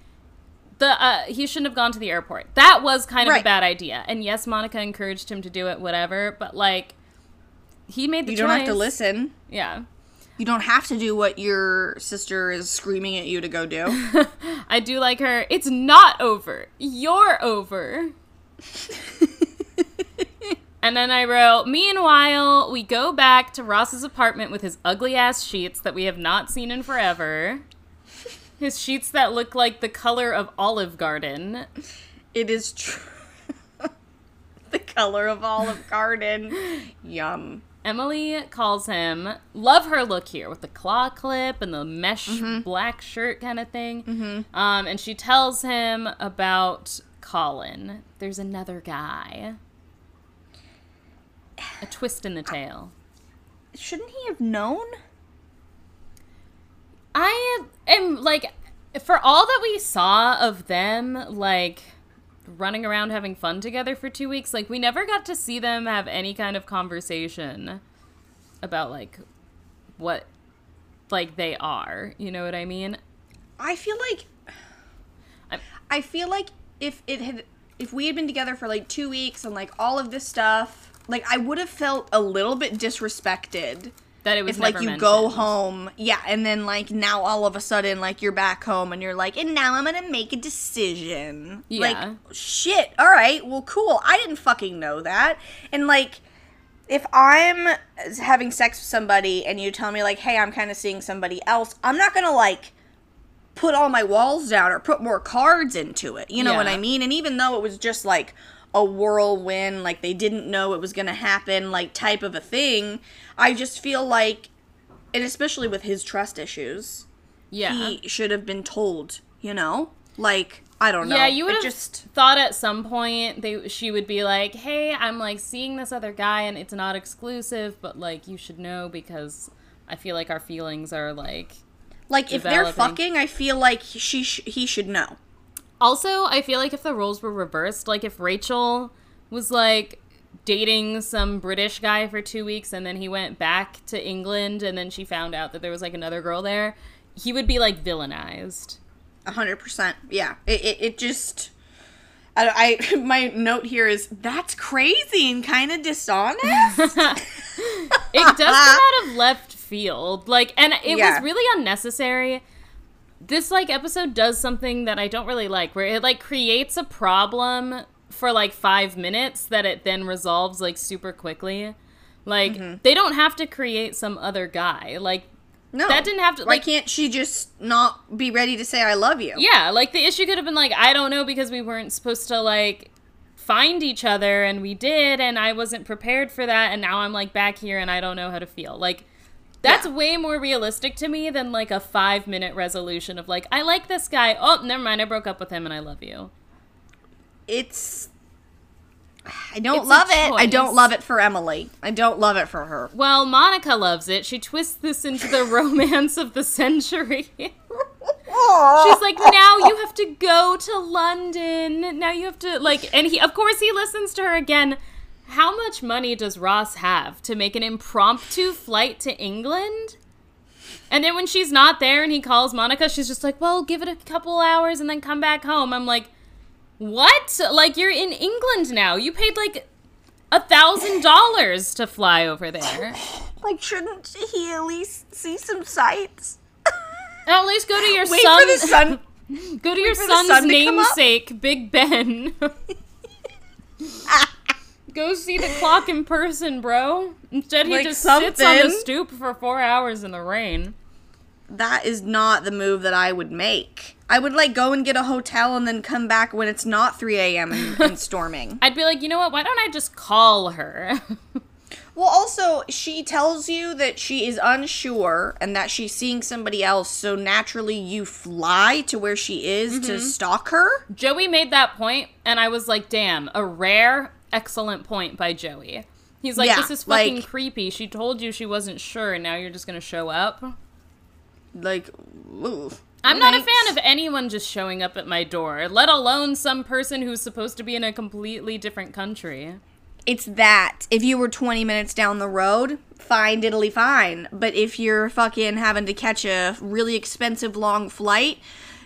the uh, he shouldn't have gone to the airport. That was kind of a bad idea. And yes, Monica encouraged him to do it, whatever. But like, he made the You choice. don't have to listen. Yeah, You don't have to do what your sister is screaming at you to go do. I do like her. It's not over. You're over. And then I wrote, Meanwhile, we go back to Ross's apartment with his ugly ass sheets that we have not seen in forever. His sheets that look like the color of Olive Garden. It is true. the color of Olive Garden. Yum. Emily calls him, love her look here with the claw clip and the mesh Mm-hmm. black shirt kind of thing. Um, and she tells him about Colin. There's another guy. A twist in the tail. Shouldn't he have known? I am like, for all that we saw of them, like running around having fun together for two weeks, like we never got to see them have any kind of conversation about like what like they are. You know what I mean? I feel like I'm- I feel like if it had if we had been together for like 2 weeks and like all of this stuff, like I would have felt a little bit disrespected That it was if like you go home, yeah, and then like now all of a sudden like you're back home and you're like, and now I'm gonna make a decision. Yeah. Like shit. All right. Well, cool. I didn't fucking know that. And like, if I'm having sex with somebody and you tell me like, hey, I'm kind of seeing somebody else, I'm not gonna like put all my walls down or put more cards into it. You know what I mean? And even though it was just like a whirlwind, like they didn't know it was going to happen, like type of a thing, I just feel like, and especially with his trust issues, Yeah. he should have been told, you know? Like, I don't know. Yeah, you would have just. thought at some point they she would be like, "Hey, I'm like seeing this other guy and it's not exclusive, but like you should know because I feel like our feelings are like Like, if they're fucking, I feel like she sh- he should know. Also, I feel like if the roles were reversed, like if Rachel was like dating some British guy for 2 weeks and then he went back to England and then she found out that there was like another girl there, he would be like villainized. A hundred percent. Yeah. It, it, it just. I, I my note here is that's crazy and kind of dishonest. it does come out of left field like and it Yeah. was really unnecessary this like episode does something that i don't really like where it like creates a problem for like five minutes that it then resolves like super quickly like Mm-hmm. they don't have to create some other guy like No, That didn't have to- Like, Why like- can't she just not be ready to say I love you? yeah like the issue could have been like i don't know because we weren't supposed to like find each other and we did and i wasn't prepared for that and now i'm like back here and i don't know how to feel like that's Yeah. way more realistic to me than like a five minute resolution of like i like this guy oh never mind i broke up with him and i love you It's. I don't It's love it. I don't love it for Emily. I don't love it for her. well monica loves it she twists this into the romance of the century She's like, now you have to go to London. Now you have to like, and he, of course, he listens to her again. How much money does Ross have to make an impromptu flight to England? And then when she's not there and he calls Monica, she's just like, well, give it a couple hours and then come back home. I'm like, what? Like, you're in England now. You paid like a thousand dollars to fly over there. Like, shouldn't he at least see some sights? At least go to your Wait son. for the sun. Go to your son's sun to come up? namesake, Big Ben. Go see the clock in person, bro. Instead, he Like just sits on the stoop for four hours in the rain. that is not the move that I would make. I would like go and get a hotel and then come back when it's not 3 a.m. and, and storming. I'd be like, you know what? Why don't I just call her? Well, also, she tells you that she is unsure and that she's seeing somebody else, so naturally you fly to where she is to mm-hmm. stalk her. Joey made that point, and I was like, damn, a rare, excellent point by Joey. He's like, Yeah, this is fucking like- creepy. She told you she wasn't sure, and now you're just gonna show up. Like, ooh. I'm not a fan of anyone just showing up at my door, let alone some person who's supposed to be in a completely different country. It's that. If you were 20 minutes down the road, fine, diddly fine. But if you're fucking having to catch a really expensive long flight,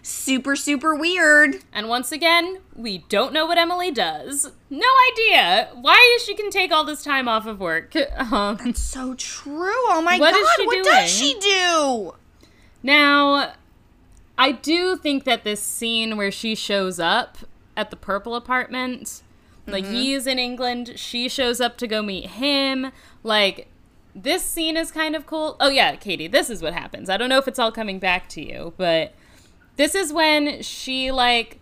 super, super weird. And once again, we don't know what Emily does. No idea. Why is she can take all this time off of work? Um, So true. Oh my What god, is she what doing? does she do? now, I do think that this scene where she shows up at the purple apartment Like he is in England, she shows up to go meet him. Like this scene is kind of cool. Oh yeah, Katie, this is what happens. I don't know if it's all coming back to you, but this is when she like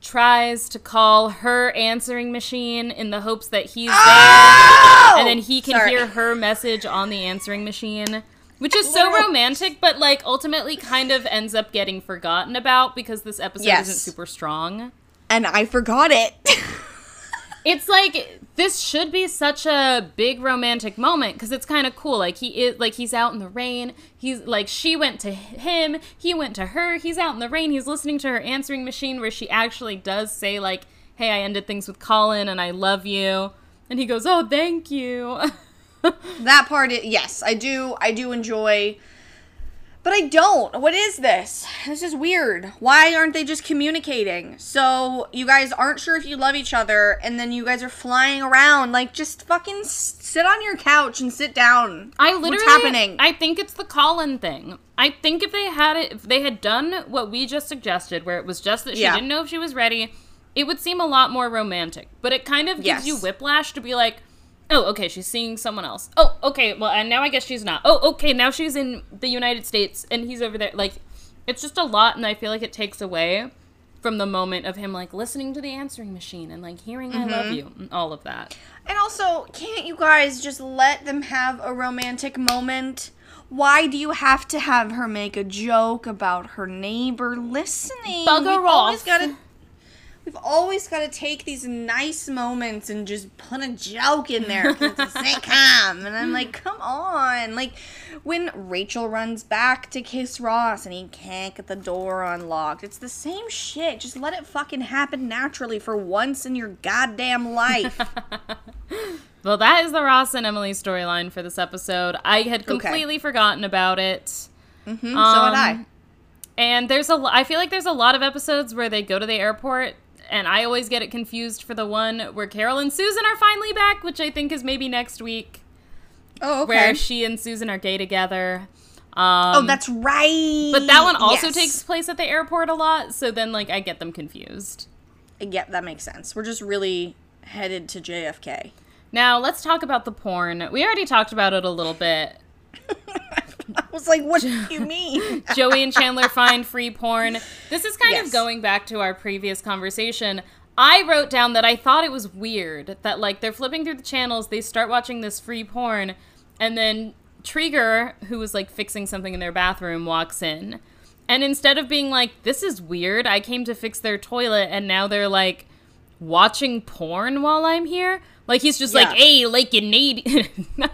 tries to call her answering machine in the hopes that he's there oh! and then he can Sorry. hear her message on the answering machine which is so romantic but like ultimately kind of ends up getting forgotten about because this episode Yes. isn't super strong And I forgot it. it's like this should be such a big romantic moment because it's kind of cool. Like he is like he's out in the rain. He's like she went to him. He went to her. He's out in the rain. He's listening to her answering machine where she actually does say like hey i ended things with colin and i love you. And he goes oh thank you. That part, i- yes, I do. I do enjoy. But I don't. What is this? This is weird. Why aren't they just communicating? So you guys aren't sure if you love each other, and then you guys are flying around. Like, just fucking s- sit on your couch and sit down. I literally, What's happening? I think it's the Colin thing. I think if they had it, if they had done what we just suggested, where it was just that she Yeah. didn't know if she was ready, it would seem a lot more romantic. But it kind of gives Yes. you whiplash to be like, oh, okay, she's seeing someone else. Oh, okay, well, and now I guess she's not. Oh, okay, now she's in the United States and he's over there. Like, it's just a lot, and I feel like it takes away from the moment of him like listening to the answering machine and like hearing "I love mm-hmm. you" and all of that. And also, can't you guys just let them have a romantic moment? Why do you have to have her make a joke about her neighbor listening? Bugger we've always off. gotta We've always got to take these nice moments and just put a joke in there 'cause it's a sitcom. And I'm like, come on. Like, when Rachel runs back to kiss Ross and he can't get the door unlocked, it's the same shit. Just let it fucking happen naturally for once in your goddamn life. Well, that is the Ross and Emily storyline for this episode. I had completely forgotten about it. Mhm, so had I. Um, And there's a, I feel like there's a lot of episodes where they go to the airport, and I always get it confused for the one where Carol and Susan are finally back, which I think is maybe next week, Oh, okay. where she and Susan are gay together. Um, oh, that's right. But that one also Yes. takes place at the airport a lot, so then like I get them confused. Yeah, that makes sense. We're just really headed to JFK. Now let's talk about the porn. We already talked about it a little bit. I was like, what do you mean? Joey and Chandler find free porn. This is kind Yes. of going back to our previous conversation. I wrote down that I thought it was weird that like they're flipping through the channels, they start watching this free porn, and then Treeger, who was like fixing something in their bathroom, walks in. And instead of being like, this is weird, I came to fix their toilet, and now they're like watching porn while I'm here. Like he's just like, hey, like you need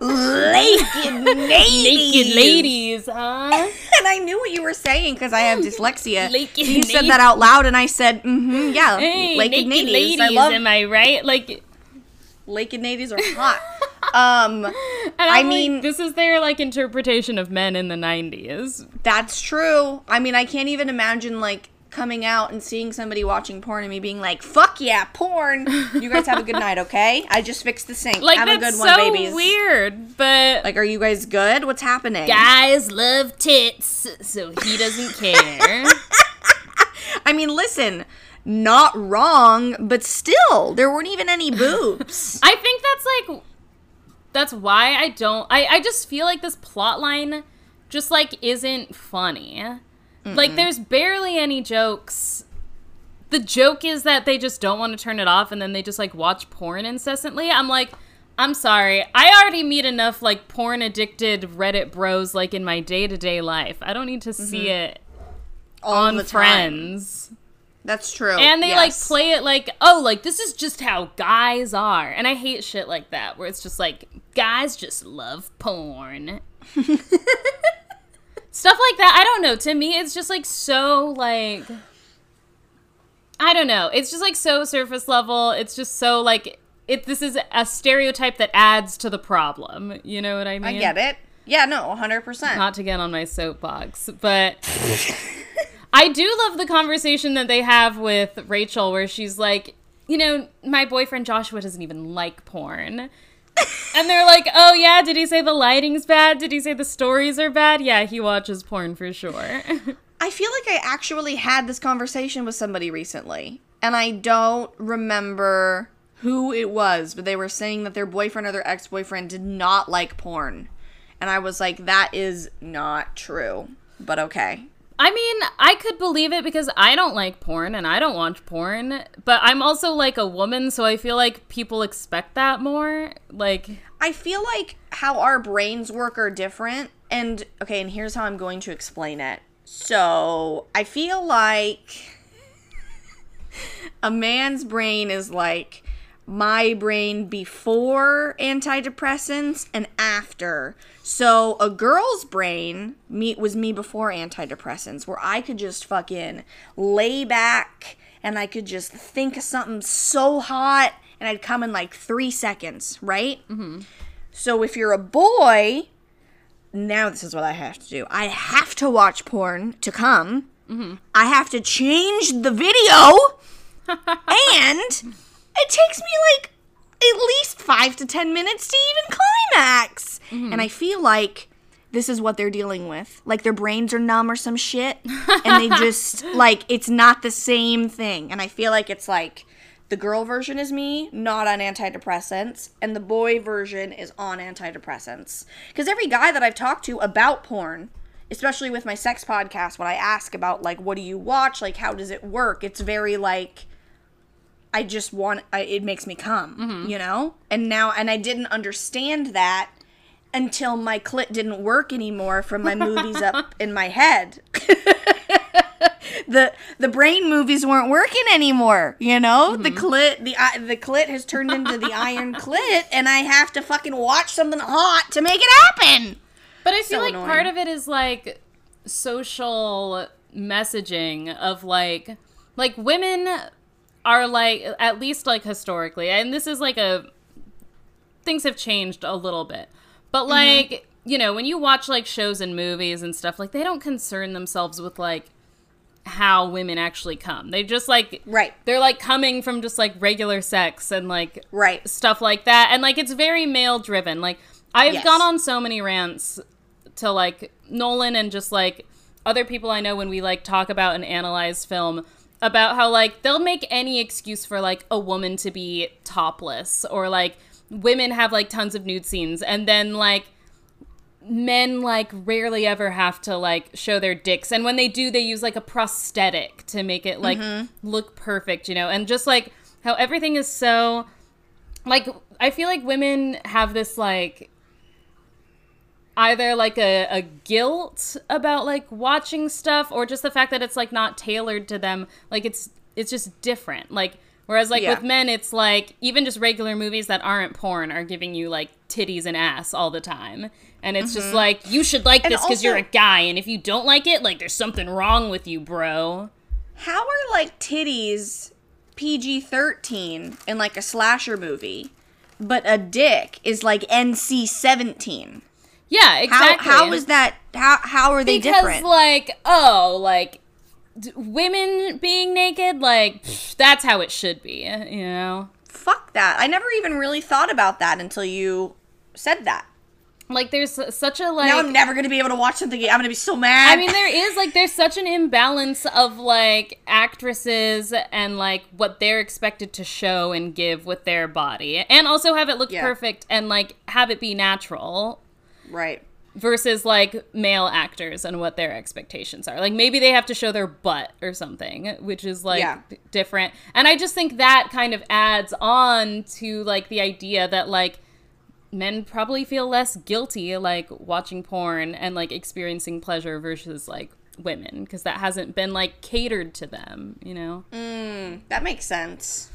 Naked ladies. naked ladies, huh? And I knew what you were saying because I have dyslexia. Naked you said that out loud, and I said, mm-hmm, yeah. Hey, naked, naked, ladies. ladies, I love am I right? Like, naked ladies are hot. um, and I I'm like, mean- this is their like interpretation of men in the '90s. that's true. I mean, I can't even imagine like coming out and seeing somebody watching porn and me being like, "Fuck yeah, porn." You guys have a good night, okay? I just fixed the sink. Like, have a that's good one, so babies. weird. But Like, are you guys good? What's happening? guys love tits, so he doesn't care. I mean, listen, not wrong, but still, there weren't even any boobs. I think that's like, that's why I don't. I I just feel like this plot line just like isn't funny. Like, there's barely any jokes. The joke is that they just don't want to turn it off and then they just like watch porn incessantly. I'm like, I'm sorry. I already meet enough like porn addicted Reddit bros like in my day to day life. I don't need to see mm-hmm. it All on the time. Friends. That's true. And they like play it like, oh, like this is just how guys are. And I hate shit like that where it's just like guys just love porn. Stuff like that. I don't know. To me it's just like so like I don't know. It's just like so surface level. It's just so like it this is a stereotype that adds to the problem. You know what I mean? I get it. Yeah, no, 100%. not to get on my soapbox, but I do love the conversation that they have with Rachel where she's like, you know, my boyfriend Joshua doesn't even like porn. And they're like, oh yeah, did he say the lighting's bad? Did he say the stories are bad? Yeah, he watches porn for sure. I feel like I actually had this conversation with somebody recently, and I don't remember who it was, but they were saying that their boyfriend or their ex boyfriend did not like porn. And I was like, that is not true. But okay. I mean, I could believe it because I don't like porn and I don't watch porn, but I'm also like a woman, so I feel like people expect that more. Like, I feel like how our brains work are different. And okay, and here's how I'm going to explain it. So I feel like a man's brain is like my brain before antidepressants and after. So a girl's brain me was me before antidepressants, where I could just fucking lay back and I could just think of something so hot and I'd come in like three seconds, right? Mm-hmm. So if you're a boy, now this is what I have to do. I have to watch porn to come. I have to change the video, and it takes me like at least five to ten minutes to even climax. Mm-hmm. And I feel like this is what they're dealing with. Like their brains are numb or some shit, and they just like it's not the same thing. And I feel like it's like the girl version is me, not on antidepressants, and the boy version is on antidepressants. Because every guy that I've talked to about porn, especially with my sex podcast, when I ask about like what do you watch, like how does it work, it's very like I just want I, it makes me come, mm-hmm. you know? And now and I didn't understand that until my clit didn't work anymore from my movies up in my head. the the brain movies weren't working anymore, you know? The mm-hmm. clit the i- the clit has turned into the iron clit and I have to fucking watch something hot to make it happen. But I feel So like annoying. part of it is like social messaging of like like women are like at least like historically and this is like a things have changed a little bit. But Mm-hmm. like, you know, when you watch like shows and movies and stuff, like they don't concern themselves with like how women actually come. They just like Right. They're like coming from just like regular sex and like Right. stuff like that and like it's very male driven like i've Yes. gone on so many rants to like nolan and just like other people i know when we like talk about and analyze film about how like they'll make any excuse for like a woman to be topless or like women have like tons of nude scenes. And then like men like rarely ever have to like show their dicks. And when they do they use like a prosthetic to make it like mm-hmm. look perfect you know? And just like how everything is so like i feel like women have this like either like a, a guilt about like watching stuff or just the fact that it's like not tailored to them like it's it's just different like whereas like Yeah. with men it's like even just regular movies that aren't porn are giving you like titties and ass all the time and it's just like you should like Mm-hmm. And this because you're a guy and if you don't like it like there's something wrong with you bro How are like titties PG 13 in like a slasher movie, but a dick is like NC 17? Yeah How, exactly how is that? How, how are they because different? like oh like d- women being naked like pfft, that's how it should be you know Fuck that. I never even really thought about that until you said that. like there's such a like now I'm never going to be able to watch something. I'm going to be so mad. I mean, there is like there's such an imbalance of like actresses and like what they're expected to show and give with their body, and also have it look Yeah. perfect and like have it be natural right. versus like male actors and what their expectations are. Like maybe they have to show their butt or something, which is like Yeah. d- different. And I just think that kind of adds on to like the idea that like men probably feel less guilty like watching porn and like experiencing pleasure versus like women because that hasn't been like catered to them, you know. Mm, that makes sense.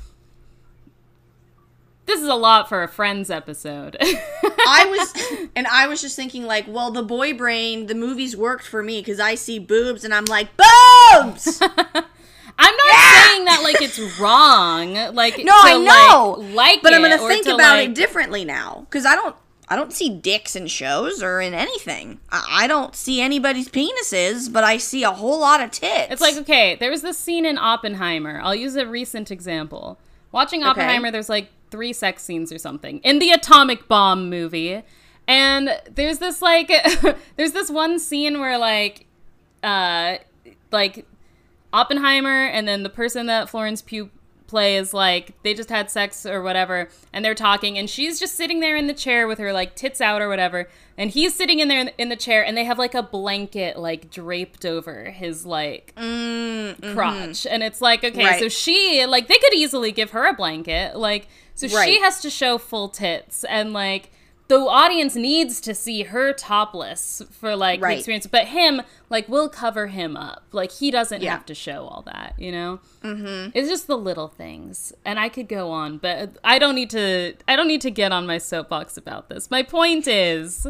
This is a lot for a friends episode. I was, and I was just thinking, like, well, the boy brain, the movies worked for me because I see boobs and I'm like, boobs! I'm not saying that like it's wrong. Like No, to, I know. like, like but I'm gonna think to, about like- it differently now because I don't. I don't see dicks in shows or in anything. I, I don't see anybody's penises, but I see a whole lot of tits. It's like okay, there was this scene in Oppenheimer. I'll use a recent example. Watching Oppenheimer, there's like three sex scenes or something in the atomic bomb movie, and there's this like there's this one scene where like uh like Oppenheimer and then the person that Florence Pugh plays like they just had sex or whatever and they're talking and she's just sitting there in the chair with her like tits out or whatever and he's sitting in there in, the chair and they have like a blanket like draped over his like crotch. And it's like okay Right. so she like they could easily give her a blanket like so she has to show full tits and like the audience needs to see her topless for like Right. the experience. But him like we'll cover him up. Like he doesn't Yeah. have to show all that you know? Mm-hmm. it's just the little things. And i could go on but i don't need to i don't need to get on my soapbox about this. My point is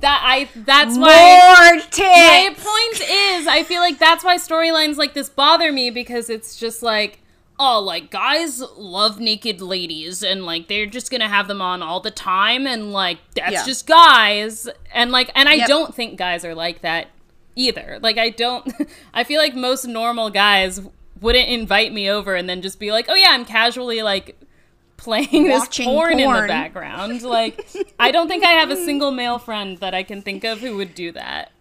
that i that's why More my point is, I feel like that's why storylines like this bother me because it's just like, oh, like guys love naked ladies and like they're just gonna have them on all the time and like that's Yeah. just guys and like and I Yep. don't think guys are like that either. Like I don't. I feel like most normal guys wouldn't invite me over and then just be like, oh yeah, I'm casually like playing this Watching porn, in the background. Like I don't think I have a single male friend that I can think of who would do that.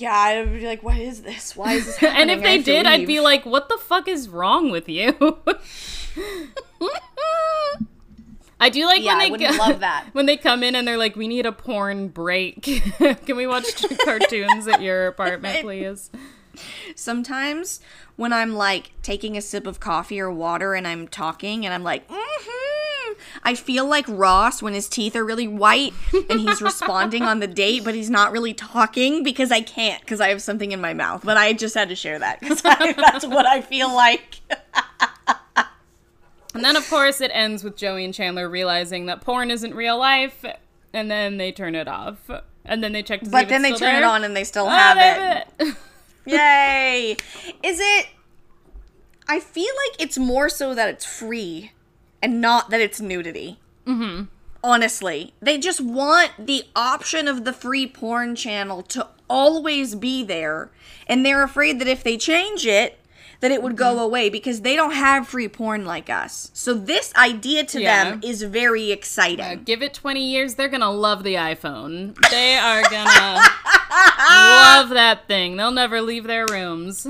Yeah, I'd be like, what is this? Why is this happening? And if they did, I'd be like, what the fuck is wrong with you? I do like Yeah, when they go- love that. when they come in and they're like, "We need a porn break. Can we watch cartoons at your apartment, please?" sometimes when I'm like taking a sip of coffee or water and I'm talking and I'm like, mm-hmm, I feel like Ross when his teeth are really white and he's responding on the date, but he's not really talking because I can't because I have something in my mouth. But I just had to share that because that's what I feel like. And then, of course, it ends with Joey and Chandler realizing that porn isn't real life, and then they turn it off. And then they check to see But then they turn it on and they still Oh, have it. it. Yay! Is it? I feel like it's more so that it's free and not that it's nudity. Mm-hmm. Honestly, they just want the option of the free porn channel to always be there, and they're afraid that if they change it, that it would go away because they don't have free porn like us. So this idea to them is very exciting. Give it 20 years, they're gonna love the iPhone. They are gonna love that thing. They'll never leave their rooms.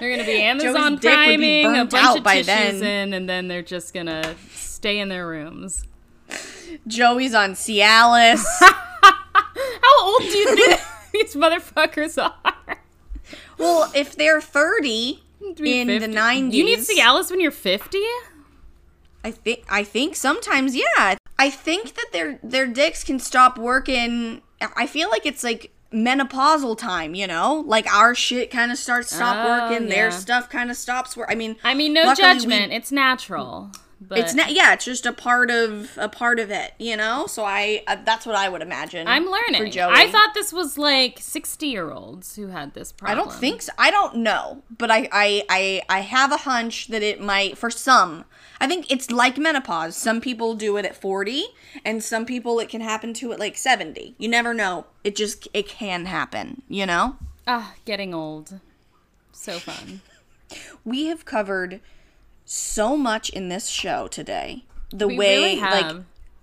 They're gonna be Amazon dick be priming a bunch out of by tissues then. in, and then they're just gonna stay in their rooms. Joey's on Cialis. How old do you think these motherfuckers are? well, if they're 30 To be in the 50. 90s. You need Cialis when you're 50? I think I think sometimes yeah. I think that their their dicks can stop working. I feel like it's like menopausal time, you know? Like our shit kind of starts stop Oh, working, their stuff kind of stops work. I mean, I mean, no luckily we- judgment. It's natural. But it's not yeah, it's just a part of a part of it, you know? So I uh, that's what I would imagine. I'm For learning. Joey. I thought this was like 60 year olds who had this problem. I don't think so. I don't know, but I, I I I have a hunch that it might for some. I think it's like menopause. Some people do it at 40 and some people it can happen to at like 70. You never know. It just it can happen, you know? Ah, getting old. So fun. We have covered so much in this show today. The We way really like.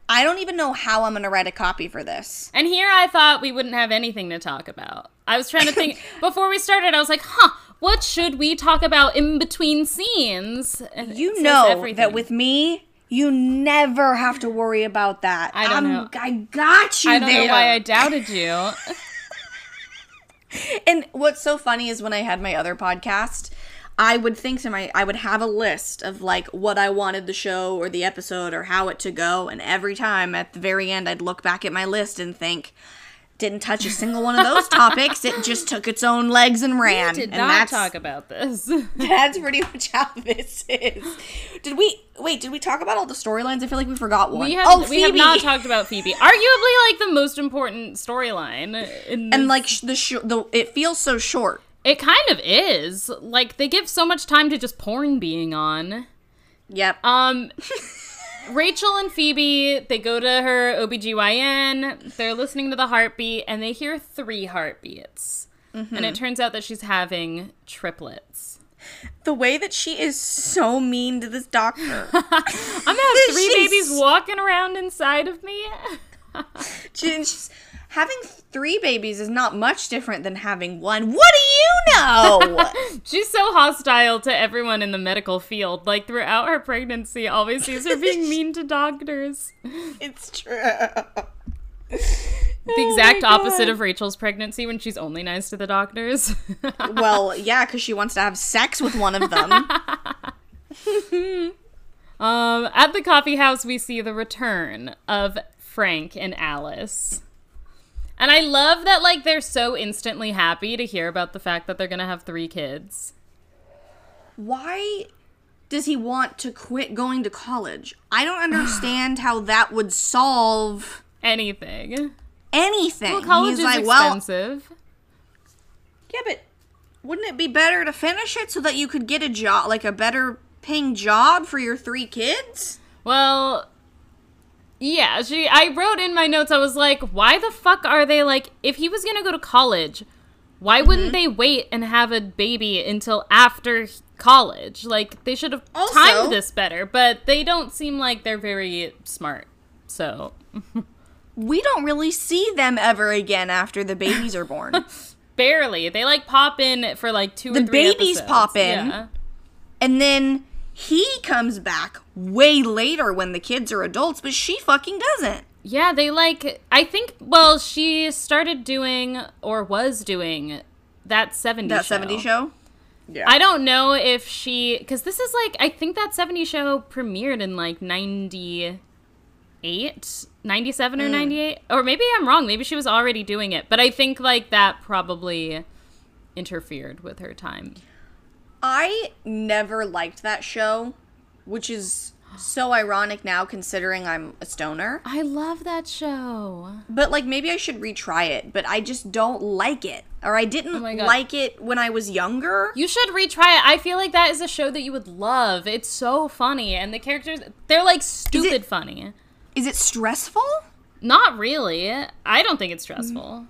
I don't even know how I'm going to write a copy for this. And here I thought we wouldn't have anything to talk about. I was trying to think before we started. I was like, "Huh, what should we talk about in between scenes?" And You know everything. that with me you never have to worry about that. I don't I'm- know. I got you I don't there. know why I doubted you. And what's so funny is when I had my other podcast, I would think to my I would have a list of like what I wanted the show or the episode or how it to go, and every time at the very end I'd look back at my list and think didn't touch a single one of those topics. It just took its own legs and ran. We Did and not that's, talk about this. That's pretty much how this is. Did we wait? Did we talk about all the storylines? I feel like we forgot one. We have oh, we have not talked about Phoebe. Arguably, like the most important storyline. and like the sh- the it feels so short. it kind of is. Like they give so much time to just porn being on. Yep. Um, Rachel and Phoebe, they go to her OBGYN, they're listening to the heartbeat, and they hear three heartbeats. Mm-hmm. And it turns out that she's having triplets. the way that she is so mean to this doctor. I'm gonna have three She's- babies walking around inside of me. She- she's, having three babies is not much different than having one. What do you know? She's so hostile to everyone in the medical field. Like throughout her pregnancy, always sees her being mean to doctors. it's true. The exact opposite of Rachel's pregnancy when she's only nice to the doctors. Well, yeah, because she wants to have sex with one of them. um, at the coffee house, we see the return of Frank and Alice. And I love that like they're so instantly happy to hear about the fact that they're gonna have three kids. Why does he want to quit going to college? I don't understand how that would solve Anything. anything. Well, college He's is like, well, expensive. yeah, but wouldn't it be better to finish it so that you could get a job, like a better paying job for your three kids? Well, yeah, she I wrote in my notes I was like, why the fuck are they like if he was going to go to college, why wouldn't Mm-hmm. they wait and have a baby until after college? Like they should have Also- timed this better, but they don't seem like they're very smart. So, We don't really see them ever again after the babies are born. barely. They like pop in for like two The babies episodes. pop in. Yeah. and then he comes back way later when the kids are adults, but she fucking doesn't. Yeah, they like I think well, she started doing or was doing that 70s That show. 70 show? Yeah. I don't know if she because this is like I think that 70 show premiered in like 98 97 Hmm. or 98 or maybe I'm wrong maybe she was already doing it but I think like that probably interfered with her time I never liked that show, which is so ironic now considering I'm a stoner. I love that show But like maybe I should retry it, but I just don't like it. Or I didn't Oh like it when I was younger. you should retry it I feel like that is a show that you would love it's so funny and the characters they're like stupid funny Is it stressful? not really I don't think it's stressful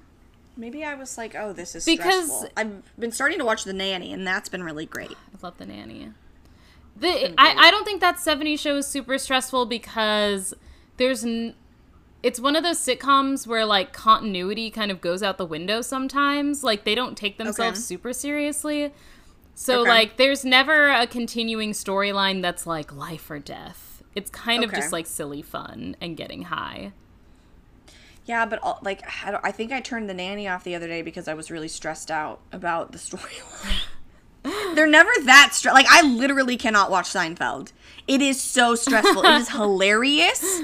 Maybe I was like, oh, this is Because- stressful. I've been starting to watch The Nanny, and that's been really great. I love the nanny. The I, I don't think that 70 show is super stressful because there's n- it's one of those sitcoms where like continuity kind of goes out the window sometimes. Like they don't take themselves Okay. super seriously. So Okay. like there's never a continuing storyline that's like life or death. It's kind of just like silly fun and getting high. Yeah, but all, like I, don't, I think I turned the nanny off the other day because I was really stressed out about the storyline. They're never that stressed. Like I literally cannot watch Seinfeld. It is so stressful. it is hilarious,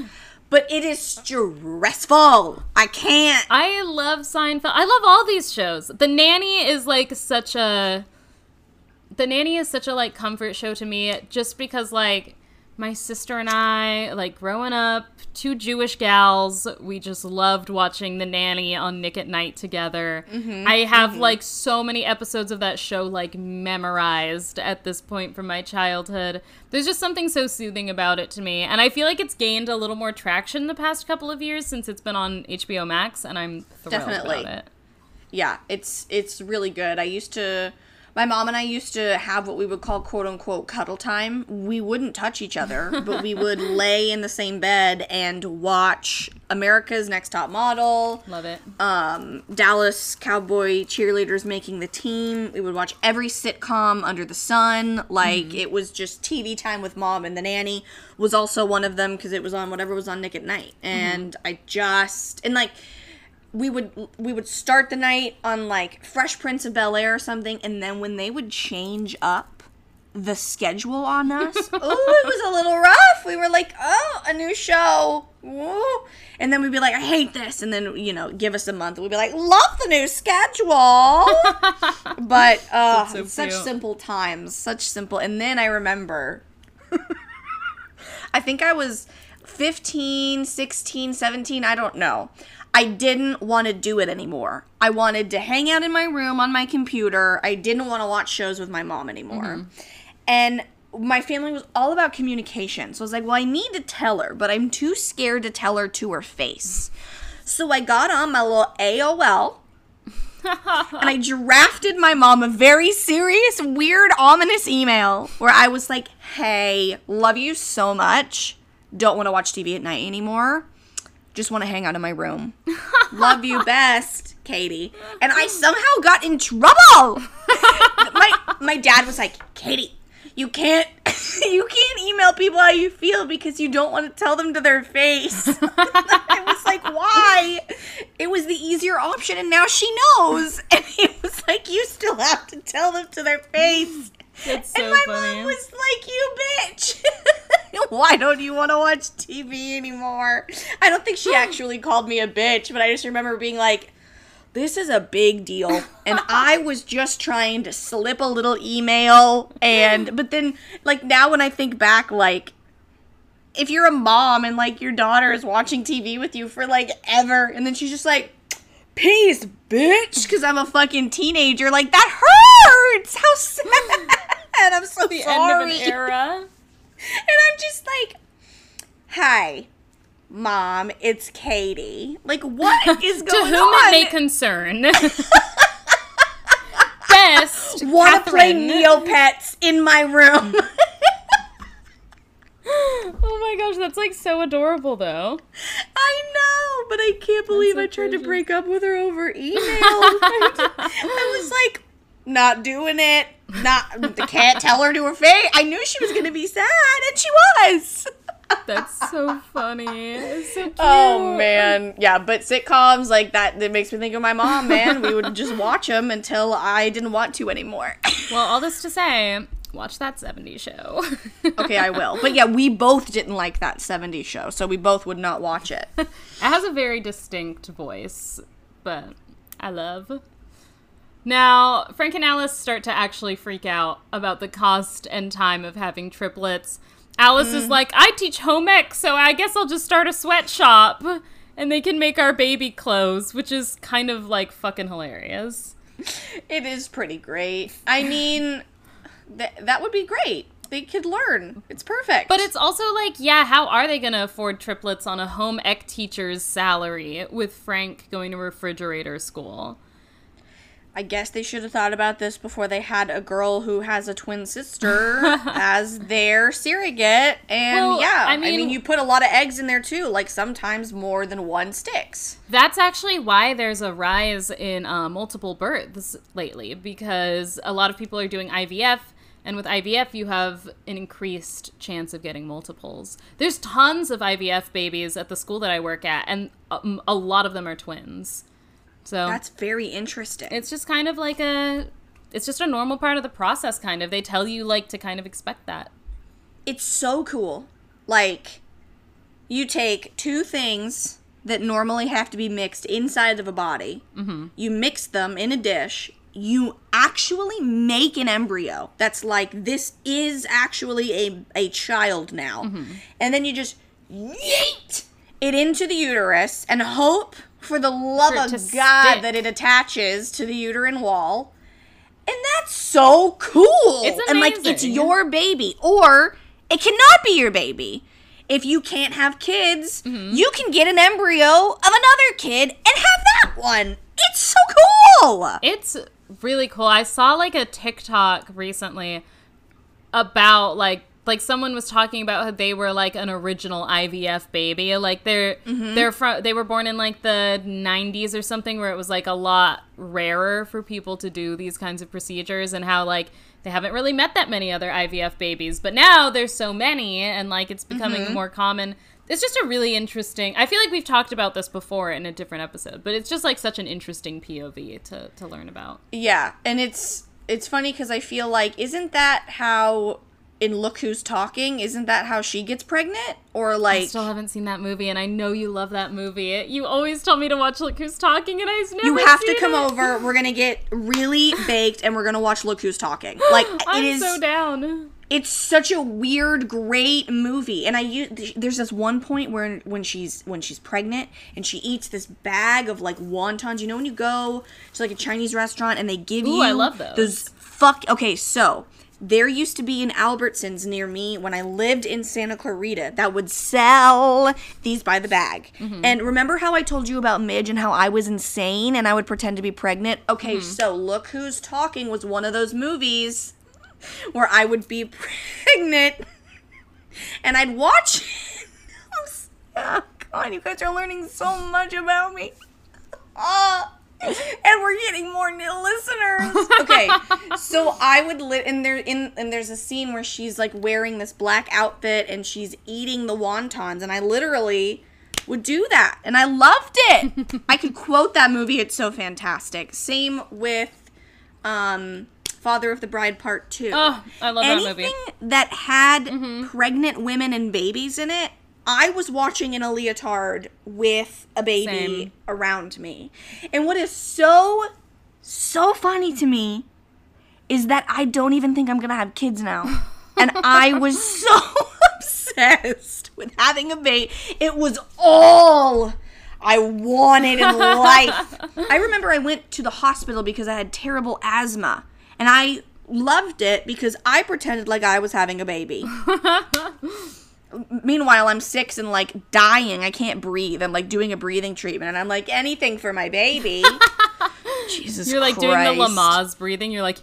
but it is stressful. I can't. I love Seinfeld. I love all these shows. The Nanny is like such a The Nanny is such a like comfort show to me just because like my sister and I, like growing up, two Jewish gals, we just loved watching The Nanny on Nick at Nite together. Mm-hmm, I have mm-hmm. like so many episodes of that show like memorized at this point from my childhood. There's just something so soothing about it to me. And I feel like it's gained a little more traction the past couple of years since it's been on HBO Max and I'm thrilled Definitely. about it. Yeah, it's it's really good. I used to my mom and I used to have what we would call quote unquote cuddle time. We wouldn't touch each other, but we would lay in the same bed and watch America's Next Top Model, Love it. um, Dallas Cowboy cheerleaders making the team. We would watch every sitcom under the sun. Like it was just TV time with mom, and the nanny was also one of them because it was on whatever was on Nick at Nite. And I just and like we would we would start the night on like Fresh Prince of Bel Air or something, and then when they would change up the schedule on us, oh, it was a little rough. We were like, oh, a new show, Woo. and then we'd be like, I hate this, and then you know, give us a month, we'd be like, love the new schedule. but uh, so such simple times, such simple. And then I remember I think I was 15, 16, 17, I don't know. I didn't want to do it anymore. I wanted to hang out in my room on my computer. I didn't want to watch shows with my mom anymore. Mm-hmm. And my family was all about communication. So I was like, well, I need to tell her, but I'm too scared to tell her to her face. So I got on my little AOL and I drafted my mom a very serious, weird, ominous email where I was like, hey, love you so much. Don't want to watch TV at night anymore. Just want to hang out in my room. Love you best, Katie. And I somehow got in trouble. my my dad was like, Katie, you can't you can't email people how you feel because you don't want to tell them to their face. I was like, why? It was the easier option and now she knows. And he was like, you still have to tell them to their face. So and my funny. mom was like, you bitch. Why don't you want to watch TV anymore? I don't think she actually called me a bitch, but I just remember being like, this is a big deal. And I was just trying to slip a little email. And, but then, like, now when I think back, like, if you're a mom and, like, your daughter is watching TV with you for, like, ever, and then she's just like, peace, bitch, because I'm a fucking teenager, like, that hurts. How sad. And I'm so the sorry. end of an era. And I'm just like, hi, mom, it's Katie. Like, what is going on? to whom on? it may concern. Best. Want to play. Neopets in my room? Oh my gosh, that's like so adorable though. I know, but I can't believe so I tried to break up with her over email. I was like, not doing it. Not can't tell her to her face. I knew she was gonna be sad, and she was. That's so funny. It's so. Oh man, yeah, but sitcoms like that that makes me think of my mom. Man, we would just watch them until I didn't want to anymore. Well, all this to say, watch that 70s show. okay, I will. But yeah, we both didn't like that '70s show, so we both would not watch it. It has a very distinct voice, but I love. Now, Frank and Alice start to actually freak out about the cost and time of having triplets. Alice is mm. like, I teach home ec, so I guess I'll just start a sweatshop and they can make our baby clothes, which is kind of like fucking hilarious. It is pretty great. I mean, th- that would be great. They could learn. It's perfect. But it's also like, yeah, how are they going to afford triplets on a home ec teacher's salary with Frank going to refrigerator school? I guess they should have thought about this before they had a girl who has a twin sister as their surrogate. And Well, yeah, I I mean, mean- you put a lot of eggs in there too. Like sometimes more than one sticks. That's actually why there's a rise in uh, multiple births lately because a lot of people are doing IVF, and with IVF, you have an increased chance of getting multiples. There's tons of IVF babies at the school that I work at, and um, a lot of them are twins. So That's very interesting. it's just kind of like a. It's just a normal part of the process, kind of. They tell you, like, to kind of expect that. it's so cool. Like, you take two things that normally have to be mixed inside of a body, mm-hmm. you mix them in a dish, you actually make an embryo that's like, this is actually a, a child now. Mm-hmm. And then you just yeet it into the uterus and hope for the love For of God stick. that it attaches to the uterine wall. And that's so cool. It's And like it's your baby. Or it cannot be your baby. If you can't have kids, Mm-hmm. you can get an embryo of another kid and have that one. It's so cool. It's really cool. I saw like a TikTok recently about like like someone was talking about how they were like an original IVF baby. Like they're mm-hmm. they're from they were born in like the 90s or something where it was like a lot rarer for people to do these kinds of procedures and how like they haven't really met that many other IVF babies. But now there's so many and like it's becoming mm-hmm. more common. It's just a really interesting. I feel like we've talked about this before in a different episode, but it's just like such an interesting POV to to learn about. Yeah, and it's it's funny because I feel like isn't that how in Look Who's Talking? Isn't that how she gets pregnant? Or like I still haven't seen that movie, and I know you love that movie. You always tell me to watch Look Who's Talking, and I've never. you have to come it. over. We're gonna get really baked, and we're gonna watch Look Who's Talking. Like I'm it is. so down. it's such a weird great movie and i use there's this one point where when she's when she's pregnant and she eats this bag of like wontons you know when you go to like a chinese restaurant and they give Ooh, you I love those. those. fuck okay so there used to be an albertsons near me when i lived in santa clarita that would sell these by the bag Mm-hmm. and remember how i told you about midge and how i was insane and i would pretend to be pregnant okay Mm-hmm. so look who's talking was one of those movies where I would be pregnant and I'd watch it. Stuck. god, you guys are learning so much about me. Ah. and we're getting more new listeners. Okay, so I would live, and there in and there's a scene where she's like wearing this black outfit and she's eating the wontons, and I literally would do that, and I loved it. I could quote that movie; it's so fantastic. Same with, um, Father of the Bride Part Two. Oh, I love that movie. Anything that had pregnant women and babies in it, I was watching in a leotard with a baby Same. around me. And what is so, so funny to me is that I don't even think I'm going to have kids now. And I was so obsessed with having a baby. It was all I wanted in life. I remember I went to the hospital because I had terrible asthma. And I loved it because I pretended like I was having a baby. Meanwhile, I'm six and like dying. I can't breathe. I'm like doing a breathing treatment, and I'm like anything for my baby. Jesus, Christ You're like doing the Lamaze breathing. You're like,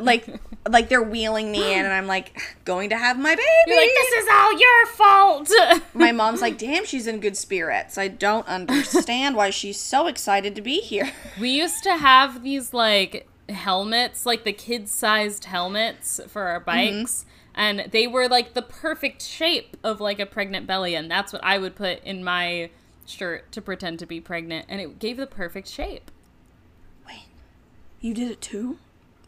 like, like they're wheeling me in, and I'm like going to have my baby. you're like, this is all your fault. my mom's like, damn, she's in good spirits. I don't understand why she's so excited to be here. we used to have these like helmets, like the kid-sized helmets for our Mm-hmm. And they were like the perfect shape of like a pregnant belly, and that's what I would put in my shirt to pretend to be pregnant, and it gave the perfect shape. Wait. You did it too?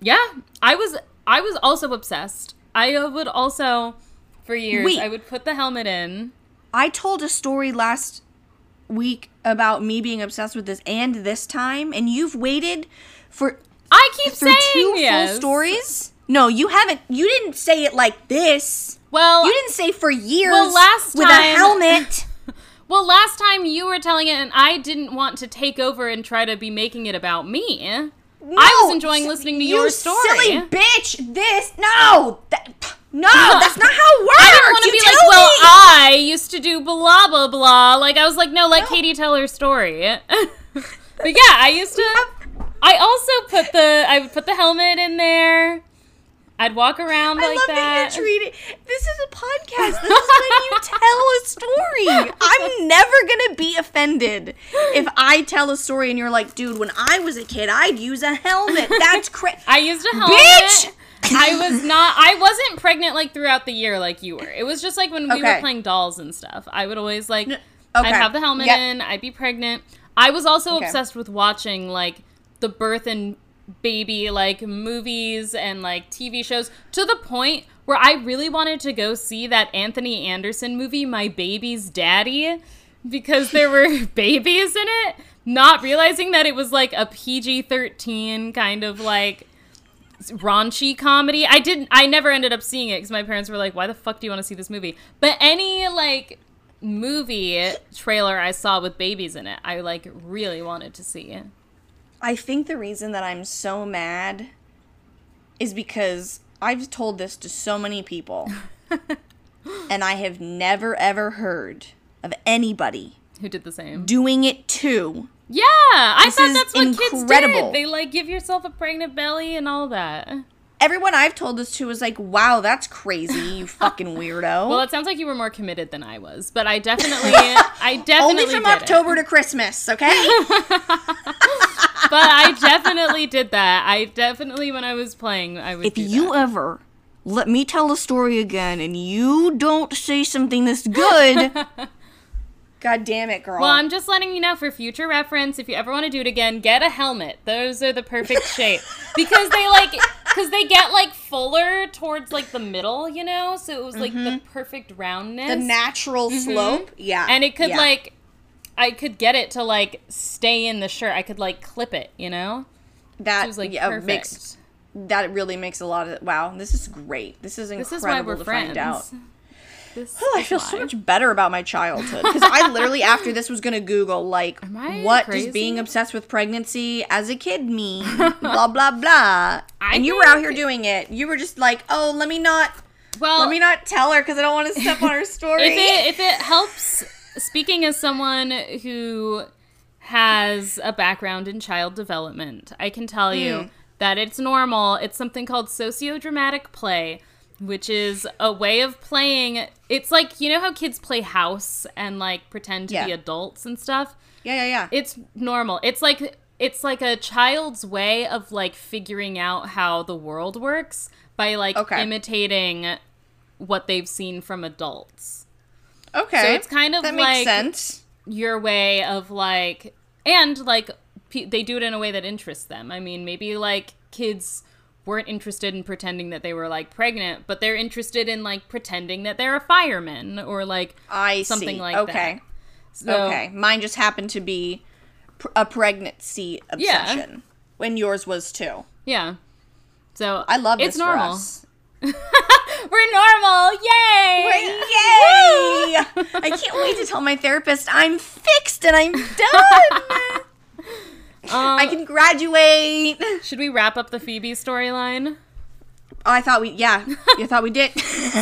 Yeah, I was I was also obsessed. I would also for years Wait. I would put the helmet in. I told a story last week about me being obsessed with this and this time, and you've waited for I keep saying two yes. full stories. No, you haven't. You didn't say it like this. Well, You didn't say for years. Well, last with time- a helmet. well, last time you were telling it, and I didn't want to take over and try to be making it about me. No, I was enjoying listening to you your story. Silly bitch! This no, that, no, that's not how it works. I didn't want to be like, well. I used to do blah blah blah. Like I was like, no, let Katie tell her story. but yeah, I used to. I also put the I would put the helmet in there. I'd walk around I like love that. that you're treating. This is a podcast. This is when you tell a story. I'm never gonna be offended if I tell a story and you're like, dude, when I was a kid, I'd use a helmet. That's crazy. I used a helmet. Bitch! I was not. I wasn't pregnant like throughout the year like you were. It was just like when we were playing dolls and stuff. I would always like. okay. I'd have the helmet Yep. in. I'd be pregnant. I was also Okay. obsessed with watching like the birth and baby like movies and like TV shows to the point where I really wanted to go see that Anthony Anderson movie, My Baby's Daddy, because there were babies in it. Not realizing that it was like a PG 13 kind of like raunchy comedy. I didn't I never ended up seeing it because my parents were like, "Why the fuck do you want to see this movie?" But any like movie trailer I saw with babies in it, I like really wanted to see. I think the reason that I'm so mad is because I've told this to so many people, and I have never ever heard of anybody Who did the same? doing it too. Yeah, I This thought that's what kids incredible. did. They like give yourself a pregnant belly and all that. Everyone I've told this to was like, "Wow, that's crazy, you fucking weirdo." Well, it sounds like you were more committed than I was, but I definitely, I definitely Only from did it. October to Christmas, okay? But I definitely did that. I definitely, when I was playing, I would. if do you that. ever let me tell a story again and you don't say something that's good, God damn it, girl. Well, I'm just letting you know for future reference. If you ever want to do it again, get a helmet. Those are the perfect shape because they like because they get like fuller towards like the middle, you know. So it was like the mm-hmm. perfect roundness, the natural mm-hmm. slope, yeah, and it could yeah. like I could get it to like stay in the shirt. I could like clip it, you know. that was like yeah, perfect. makes that really makes a lot of wow. This is great. This is incredible this is why we're to friends. find out. This Oh, I feel why. so much better about my childhood because I literally after this was gonna Google like what crazy? does being obsessed with pregnancy as a kid mean? blah blah blah. I and you were out here doing it. You were just like, oh, let me not Well, let me not tell her because I don't want to step on her story. if it if it helps speaking as someone who has a background in child development i can tell you hmm. that it's normal it's something called sociodramatic play which is a way of playing. It's like, you know how kids play house and like pretend to be adults and stuff? Yeah, yeah, yeah. It's normal. It's like it's like a child's way of like figuring out how the world works by like Okay. imitating what they've seen from adults. Okay. So it's kind of that like makes sense. your way of like and like pe- they do it in a way that interests them. I mean, maybe like kids weren't interested in pretending that they were like pregnant, but they're interested in like pretending that they're a fireman or like I something see. like okay. that. So, Okay. Mine just happened to be pr- a pregnancy Yeah. obsession. When yours was too. Yeah. So I love it's normal. us. We're normal. Yay! Yay! I can't wait to tell my therapist I'm fixed and I'm done. Um, I can graduate. should we wrap up the Phoebe storyline? Oh, I thought we, yeah, you thought we did.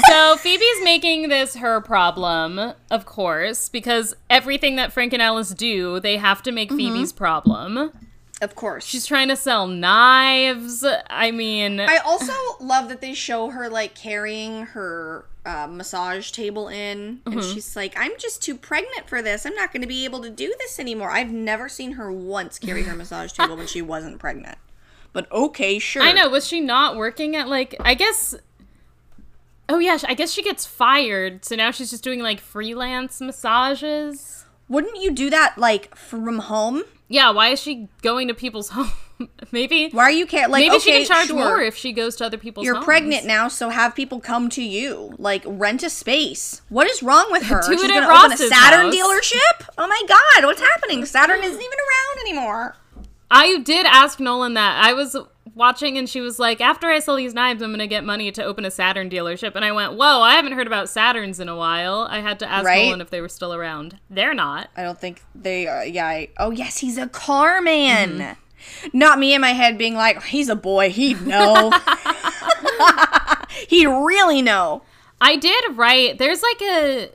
so Phoebe's making this her problem, of course, because everything that Frank and Alice do, they have to make Mm-hmm. Phoebe's problem. Of course. She's trying to sell knives. I mean, I also love that they show her like carrying her uh, massage table in, and Mm-hmm. she's like, "I'm just too pregnant for this. I'm not going to be able to do this anymore." I've never seen her once carry her massage table when she wasn't pregnant. But okay, sure. I know. Was she not working at like? I guess. Oh yeah, I guess she gets fired, so now she's just doing like freelance massages. Wouldn't you do that like from home? Yeah, why is she going to people's home? maybe. Why are you care? Like, maybe okay, she can charge sure. more if she goes to other people's. You're homes. pregnant now, so have people come to you. Like rent a space. What is wrong with her? She's it gonna open a Saturn house. dealership? Oh my god, what's happening? Saturn isn't even around anymore. I did ask Nolan that. I was watching and she was like, after I sell these knives, I'm going to get money to open a Saturn dealership. And I went, whoa, I haven't heard about Saturns in a while. I had to ask Right? Nolan if they were still around. They're not. I don't think they are. Yeah. I, oh yes, he's a car man. Mm-hmm. Not me in my head being like, he's a boy. He'd know. He'd really know. I did write, there's like a.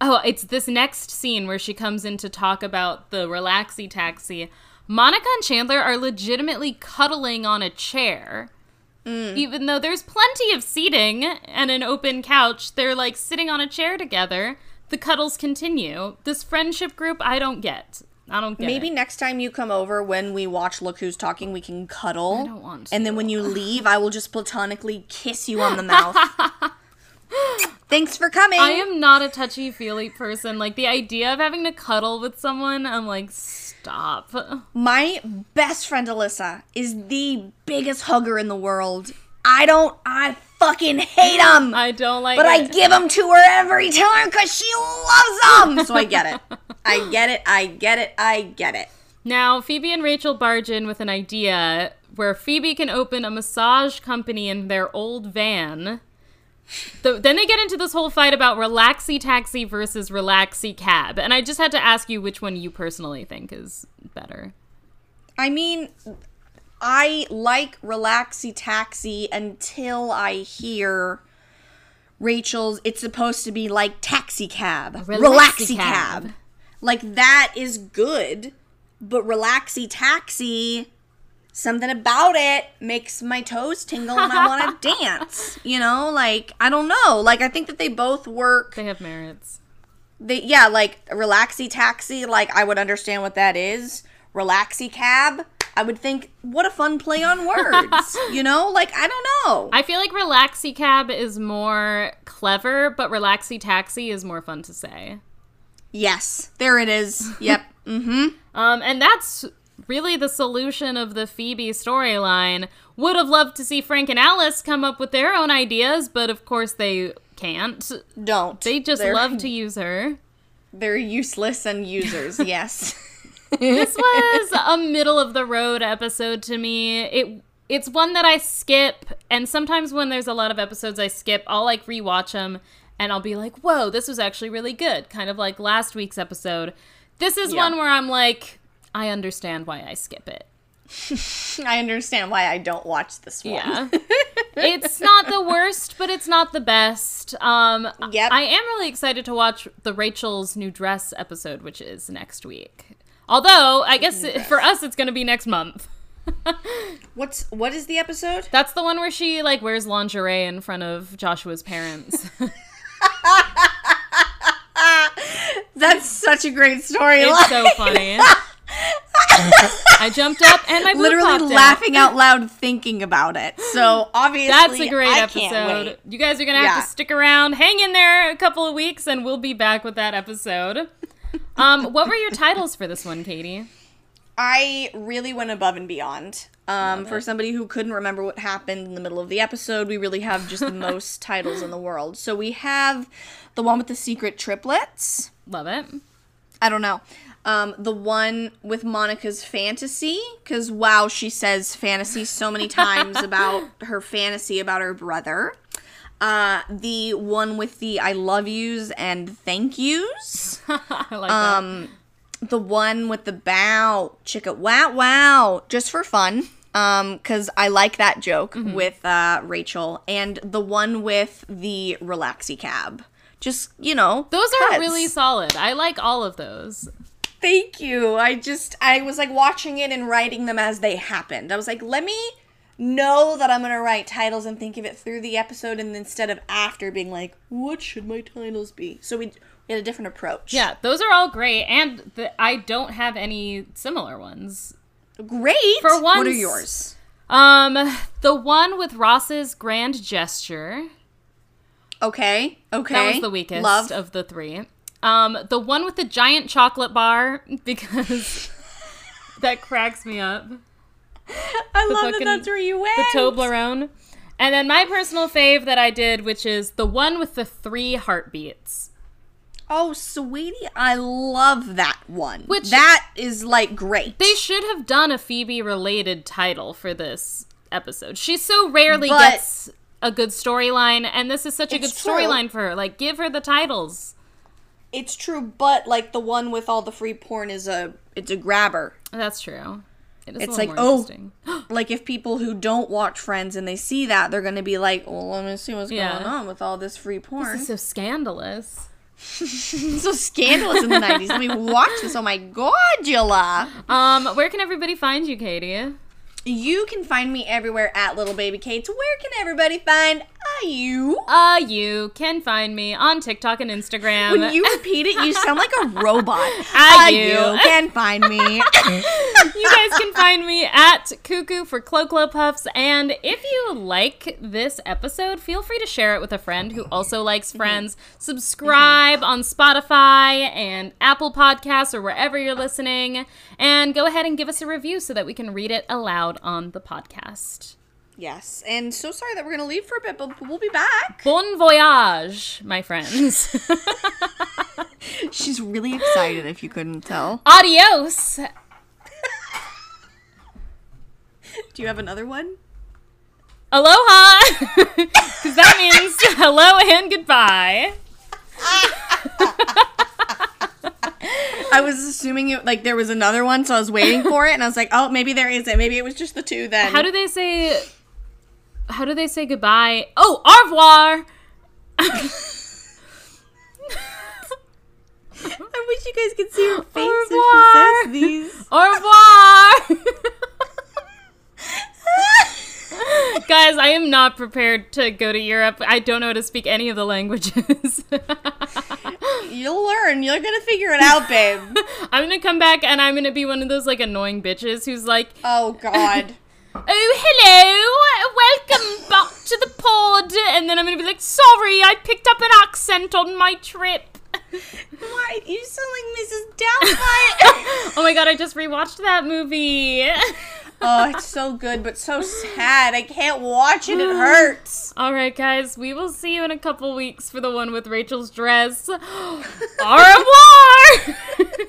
Oh, it's this next scene where she comes in to talk about the relaxy taxi. Monica and Chandler are legitimately cuddling on a chair. Mm. Even though there's plenty of seating and an open couch, they're like sitting on a chair together. The cuddles continue. This friendship group, I don't get. I don't get Maybe it. next time you come over when we watch Look Who's Talking, we can cuddle. I don't want And then when you leave, I will just platonically kiss you on the mouth. Thanks for coming. I am not a touchy feely person. Like the idea of having to cuddle with someone, I'm like, stop. My best friend Alyssa is the biggest hugger in the world. I don't. I fucking hate him. I don't like but I give them to her every time because she loves them. So I get it. I get it. I get it. I get it. Now, Phoebe and Rachel barge in with an idea where Phoebe can open a massage company in their old van. The, then they get into this whole fight about Relaxy Taxi versus Relaxy Cab. And I just had to ask you which one you personally think is better. I mean, I like Relaxy Taxi until I hear Rachel's. It's supposed to be like Taxi Cab, Relaxy Relaxy Cab. Cab. Like that is good, but Relaxy Taxi. Something about it makes my toes tingle and I want to dance. You know, like I don't know. Like I think that they both work. They have merits. They yeah, like relaxy taxi. Like I would understand what that is. Relaxy cab. I would think what a fun play on words. you know, like I don't know. I feel like Relaxy Cab is more clever, but Relaxy Taxi is more fun to say. yes, there it is. Yep. mm-hmm. Um, and that's really the solution of the Phoebe storyline. Would have loved to see Frank and Alice come up with their own ideas, but of course they can't. Don't. They just they're, love to use her. They're useless and users. yes. This was a middle of the road episode to me. It it's one that I skip, and sometimes when there's a lot of episodes I skip, I'll like rewatch them and I'll be like, "Whoa, this was actually really good." Kind of like last week's episode. This is Yeah. one where I'm like, I understand why I skip it. I understand why I don't watch this one. Yeah. it's not the worst, but it's not the best. Um Yep. I am really excited to watch the Rachel's new dress episode, which is next week. Although, I guess it- for us it's going to be next month. What's what is the episode? That's the one where she like wears lingerie in front of Joshua's parents. That's such a great story. it's so funny. I jumped up and my Literally popped out. laughing out loud thinking about it. So obviously, That's a great I episode. You guys are gonna have Yeah. to stick around, hang in there a couple of weeks, and we'll be back with that episode. Um, what were your titles for this one, Katie? I really went above and beyond. Um, for somebody who couldn't remember what happened in the middle of the episode, we really have just the most titles in the world. So we have the one with the secret triplets. Love it. I don't know. Um, the one with Monica's fantasy, because wow, she says fantasy so many times about her fantasy about her brother. Uh, the one with the I love yous and thank yous. I like Um, the one with the bow chicka wow wow just for fun um because i like that joke Mm-hmm. with uh rachel and the one with the relaxy cab just you know that. Those are really solid. I like all of those. Thank you i just i was like watching it and writing them as they happened i was like let me know that i'm gonna write titles and think of it through the episode and instead of after being like what should my titles be so we, we had a different approach Yeah, those are all great, and the, I don't have any similar ones. great For what are yours Um, the one with Ross's grand gesture. Okay. Okay. That was the weakest Love. of the three. Um, the one with the giant chocolate bar because that cracks me up. I love fucking- that that's where you went. The Toblerone. And then my personal fave that I did, which is the one with the three heartbeats. Oh, sweetie, I love that one. Which- that is like great. They should have done a Phoebe related title for this episode. She so rarely But- gets a good storyline, and this is such a good storyline for her. Like, give her the titles. It's true, but like the one with all the free porn is a it's a grabber. That's true. It is It's like, oh. Like if people who don't watch Friends and they see that, they're gonna be like, "Well, let me see what's Yeah. going on with all this free porn." This is so scandalous. So scandalous in the '90s. Let me watch this. Oh my god, Jilla! Um, where can everybody find you, Katie? You can find me everywhere at Little Baby Kate's. Where can everybody find you? Uh, you can find me on TikTok and Instagram. When you repeat it, you sound like a robot. Ah, Uh, you. can find me. you guys can find me at Cuckoo for Clo Puffs. And if you like this episode, feel free to share it with a friend who also likes Friends. Subscribe on Spotify and Apple Podcasts or wherever you're listening. And go ahead and give us a review so that we can read it aloud on the podcast. Yes, and so sorry that we're gonna leave for a bit, but we'll be back. Bon voyage, my friends. She's really excited. If you couldn't tell. Adios. Do you have another one? Aloha. Because that means hello and goodbye. I was assuming it like there was another one, so I was waiting for it, and I was like, oh, maybe there isn't. Maybe it was just the two then. How do they say? How do they say goodbye? Oh, au revoir. I wish you guys could see her face revoir. as she says these. Au revoir. Guys, I am not prepared to go to Europe. I don't know how to speak any of the languages. You'll learn. You're gonna figure it out, babe. I'm gonna come back and I'm gonna be one of those like annoying bitches who's like, Oh God. "Oh, hello, welcome back to the pod," and then I'm gonna be like, "Sorry, I picked up an accent on my trip." Why? You sound like Mrs. Doubtfire. oh my god, I just rewatched that movie. oh, it's so good, but so sad. I can't watch it. It hurts. All right, guys, we will see you in a couple weeks for the one with Rachel's dress. Au revoir!